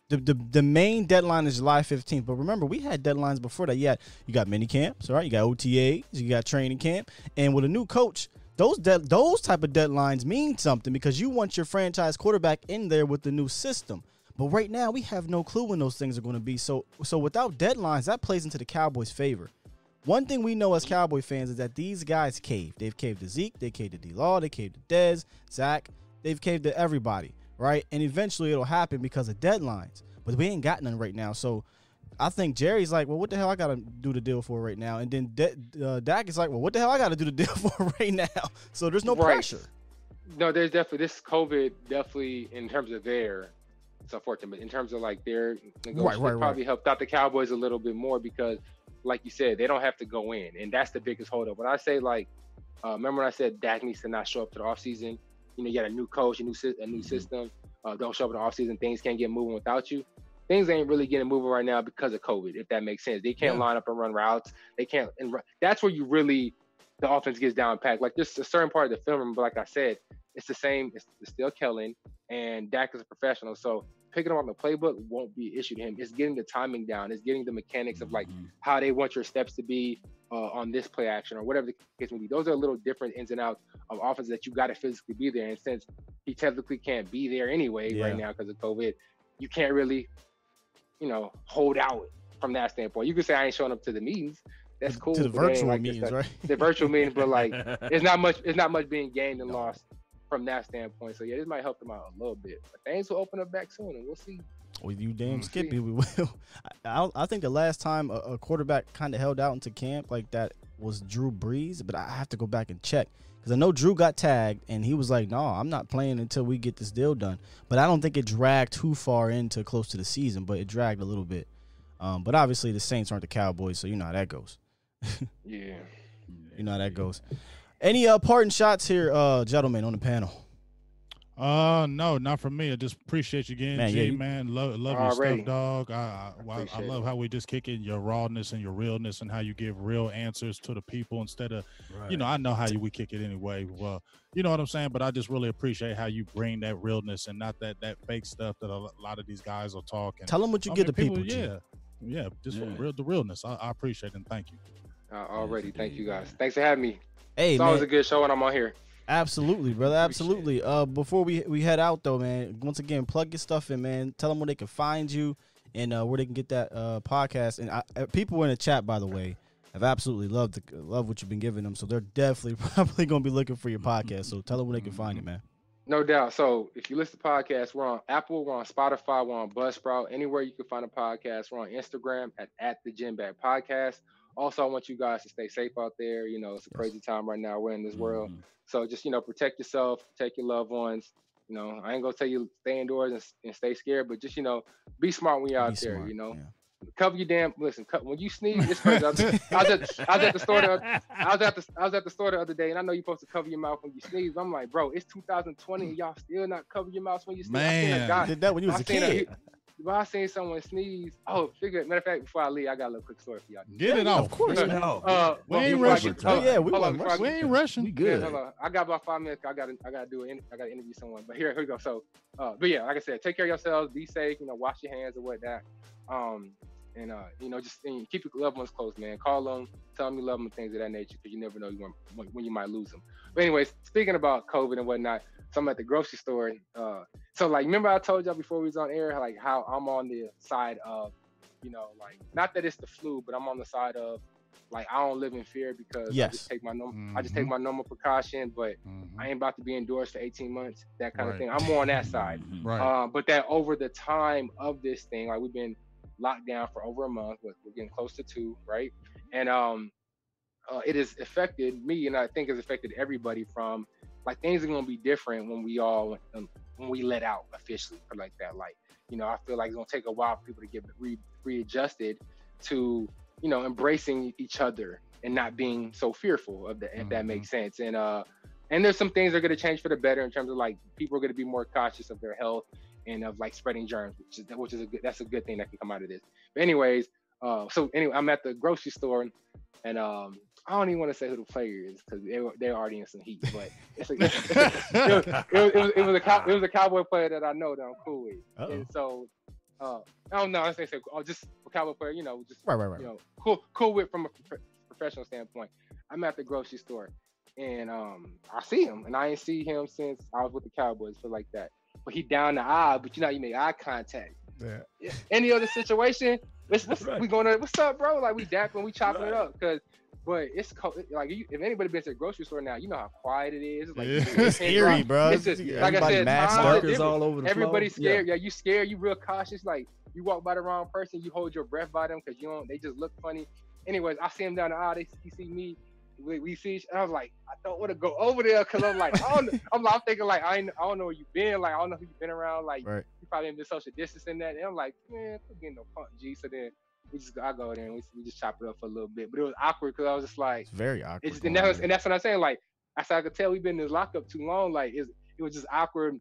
The, the the main deadline is July 15th. But remember, we had deadlines before that. Yeah, you got mini camps, all right. You got OTAs, you got training camp, and with a new coach, those de- those type of deadlines mean something because you want your franchise quarterback in there with the new system. But right now, we have no clue when those things are going to be. So so without deadlines, that plays into the Cowboys' favor. One thing we know as Cowboy fans is that these guys cave. They've caved to Zeke, they caved to D Law, they caved to Dez, Zach, they've caved to everybody, right? And eventually it'll happen because of deadlines. But we ain't got none right now. So I think Jerry's like, well, what the hell I got to do the deal for right now? And then De- uh, Dak is like, well, what the hell I got to do the deal *laughs* for right now? So there's no Right. pressure. No, there's definitely this COVID definitely in terms of their it's unfortunate, but in terms of like their negotiation, right, right. probably helped out the Cowboys a little bit more because, like you said, they don't have to go in, and that's the biggest holdup. When I say like, uh, remember when I said Dak needs to not show up to the offseason? You know, you got a new coach, a new a new system. Uh, don't show up in the offseason. Things can't get moving without you. Things ain't really getting moving right now because of COVID. If that makes sense, they can't Yeah. line up and run routes. They can't, and that's where you really the offense gets down packed. Like this, a certain part of the film, but like I said, it's the same. It's, it's still Kellen, and Dak is a professional. So picking up on the playbook won't be an issue to him. It's getting the timing down. It's getting the mechanics of like Mhm. how they want your steps to be uh, on this play action or whatever the case may be. Those are a little different ins and outs of offense that you got to physically be there. And since he technically can't be there anyway Yeah. right now because of COVID, you can't really, you know, hold out from that standpoint. You could say I ain't showing up to the meetings. That's cool. to the but it ain't virtual like meetings, right? The virtual meetings, but like *laughs* it's not much. It's not much being gained and lost from that standpoint. So yeah, this might help them out a little bit. But things will open up back soon, and we'll see. Well, you damn Mm. Skippy, *laughs* we will. I, I, I think the last time a, a quarterback kind of held out into camp like that was Drew Brees, but I have to go back and check because I know Drew got tagged and he was like, "No, I'm not playing until we get this deal done." But I don't think it dragged too far into close to the season, but it dragged a little bit. Um, but obviously, the Saints aren't the Cowboys, so you know how that goes. Yeah. *laughs* You know how that goes. Any uh, parting shots here, uh, gentlemen, on the panel? Uh, no, not for me. I just appreciate you again, Man, G, yeah, you- man. Love, love your Already. stuff, dog. I, I, I, I love it. how we just kick in your rawness and your realness and how you give real answers to the people instead of, you know, I know how you we kick it anyway. Well, you know what I'm saying, but I just really appreciate how you bring that realness and not that that fake stuff that a lot of these guys are talking. Tell them what you I give mean, the people. G. yeah, yeah, just Yeah. real the realness. I, I appreciate it and thank you. Uh, already. Thank you guys. man. Thanks for having me. Hey, It's man. always a good show when I'm on here. Absolutely, brother. Absolutely. Uh, before we we head out though, man. Once again, plug your stuff in, man. Tell them where they can find you and uh, where they can get that uh, podcast. And I, uh, people in the chat, by the way, have absolutely loved the, love what you've been giving them. So they're definitely *laughs* probably gonna be looking for your podcast. So tell them where they can find it, man. No doubt. So if you listen to podcasts, we're on Apple, we're on Spotify, we're on Buzzsprout, anywhere you can find a podcast. We're on Instagram at, at the Gym Bag Podcast. Also, I want you guys to stay safe out there. You know, it's a crazy time right now. We're in this world. So just, you know, protect yourself, protect your loved ones. You know, I ain't gonna tell you stay indoors and, and stay scared, but just, you know, be smart when you're out Be there, smart, you know. yeah. Cover your damn listen, cut, when you sneeze, it's crazy. I was, I was at, I was at the store the, I was at the I was at the store the other day, and I know you're supposed to cover your mouth when you sneeze. I'm like, bro, it's 2020, and y'all still not cover your mouth when you sneeze. I seen a Man. guy- I did that when you was I a seen a- kid. Well, I seen someone sneeze. Oh, figure. Matter of fact, before I leave, I got a little quick story for y'all. Get it yeah, off. of course. Uh, No. Uh, We ain't rushing. get- Oh, yeah, we on, wasn't I We ain't rushing. We yeah, good. hold on. I got about five minutes. I got to I got to do it. I got to interview someone. But here, here we go. So, uh, but yeah, like I said, take care of yourselves. Be safe. You know, wash your hands and whatnot. Um, and uh, you know, just and keep your loved ones close, man. Call them, tell them you love them, and things of that nature, because you never know you want, when, when you might lose them. But anyways, speaking about COVID and whatnot, so I'm at the grocery store. Uh, so like, remember I told y'all before we was on air, like how I'm on the side of, you know, like not that it's the flu, but I'm on the side of, like I don't live in fear because I just take my norm- I just take my normal precaution, but Mhm. I ain't about to be indoors for 18 months, that kind of thing. I'm more on that side. Mhm. Right. Uh, but that over the time of this thing, like we've been locked down for over a month, but we're getting close to two, right? And um, uh, it has affected me, and I think it's affected everybody. From like things are gonna be different when we all um, when we let out officially or like that. Like you know, I feel like it's gonna take a while for people to get re- readjusted to, you know, embracing each other and not being so fearful of that, if that makes sense. And uh, and there's some things that are gonna change for the better in terms of like people are gonna be more cautious of their health and of like spreading germs, which is which is a good that's a good thing that can come out of this. But anyways, uh, so anyway, I'm at the grocery store, and um, I don't even want to say who the player is because they were they're already in some heat. But it's a, *laughs* it, was, it, was, it, was, a cow, it was a cowboy player that I know that I'm cool with, Uh-oh. and so uh, I don't know. I say say oh, just a cowboy player, you know, just Right, right, right. you know, cool cool with from a prof- professional standpoint. I'm at the grocery store, and um, I see him, and I ain't see him since I was with the Cowboys, for like that. But he down the aisle, but you know, you make eye contact Yeah. any other situation, what's, what's, Right. we going to what's up, bro? Like we dapping, we chopping it up, cause. But it's cold. Like you, if anybody been to the grocery store now, you know how quiet it is. Like Yeah. you *laughs* It's can't eerie, drive. bro. It's just like I Everybody said, masked times are up. Markers different. all over the Everybody's floor. scared. Yeah. you scared. You real cautious. Like you walk by the wrong person, you hold your breath by them because you don't. They just look funny. Anyways, I see him down the aisle. They he see me. We, we see. each- And I was like, I don't want to go over there because I'm like, I don't, I'm, like, I'm thinking like, I, ain't, I don't know where you've been. Like, I don't know who you've been around. Like, Right. you probably been social distancing that. And I'm like, man, quit getting no punk G. So then we just, I go there and we, we just chop it up for a little bit. But it was awkward because I was just like, It's very awkward. it's, and, that was, and that's what I'm saying. Like, I said, I could tell we've been in this lockup too long. Like, it's, it was just awkward,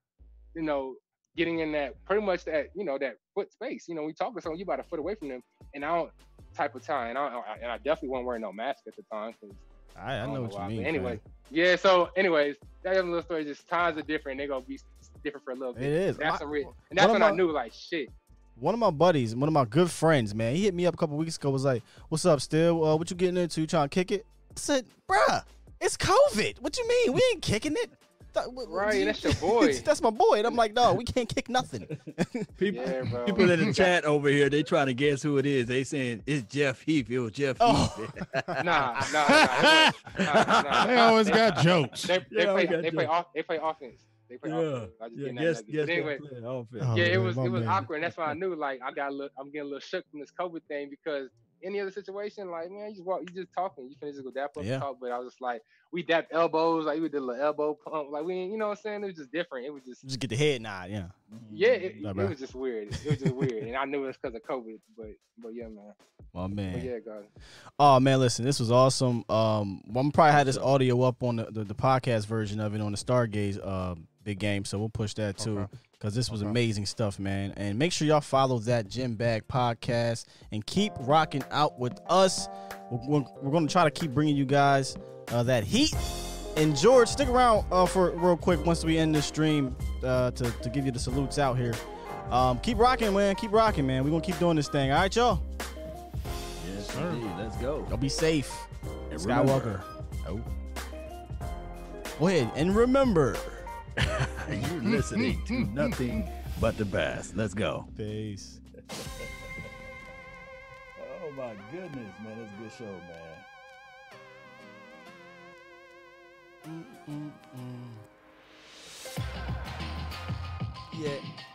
you know, getting in that pretty much that, you know, that foot space. You know, we talking to someone, you about a foot away from them. And I don't type of time. And I, I- and I definitely wasn't wearing no mask at the time. 'cause I, I don't know know what you why, mean. but anyway. fam. yeah. So, anyways, that little story. Just times are different. They're gonna be different for a little bit. It is. That's I- some real, and that's when I knew like shit. One of my buddies, one of my good friends, man, he hit me up a couple weeks ago. Was like, "What's up, still? Uh, what you getting into? You trying to kick it?" I said, "Bruh, it's COVID. What you mean? We ain't kicking it." Th- what- what- Right, you- that's your *laughs* boy. *laughs* that's my boy. And I'm like, no, we can't kick nothing. *laughs* People, Yeah, bro. people in the chat over here, they trying to guess who it is. They saying it's Jeff Heath. It was Jeff Oh. Heath. Nah, nah, nah. nah, nah, nah. They always got jokes. They, they Yeah, play. okay, They play. Off, they play offense. They play yeah, offense. I just yeah. getting that Guess, guess anyway, that play. Oh, yeah, it man, was it was man. awkward, and that's why I knew like I got a little, I'm getting a little shook from this COVID thing because any other situation, like man, you just walk, you just talking, you can just go dap up Yeah. and talk. But I was just like, we dap elbows, like we did a little elbow pump, like we, you know what I'm saying? It was just different. It was just Just get the head nod, yeah. yeah, it, Nah, it was just weird. It was just weird, and I knew it was because of COVID. But but yeah, man. My But man. yeah, guys. Oh man, listen, this was awesome. Um, I'm probably had this audio up on the, the, the podcast version of it on the Stargaze uh, big game, so we'll push that too Okay. because this was Okay. amazing stuff, man. And make sure y'all follow that Gym Bag podcast and keep rocking out with us. We're, we're, we're going to try to keep bringing you guys uh, that heat. And George, stick around uh, for real quick once we end this stream uh, to to give you the salutes out here. Um, keep rocking, man. Keep rocking, man. We're gonna keep doing this thing. All right, y'all. Yes, Sir. indeed. Let's go. Y'all be safe. And Skywalker. remember, Oh. Go ahead and remember. *laughs* You're listening to nothing but the best. Let's go. Peace. Oh my goodness, man, it's a good show, man. Yeah.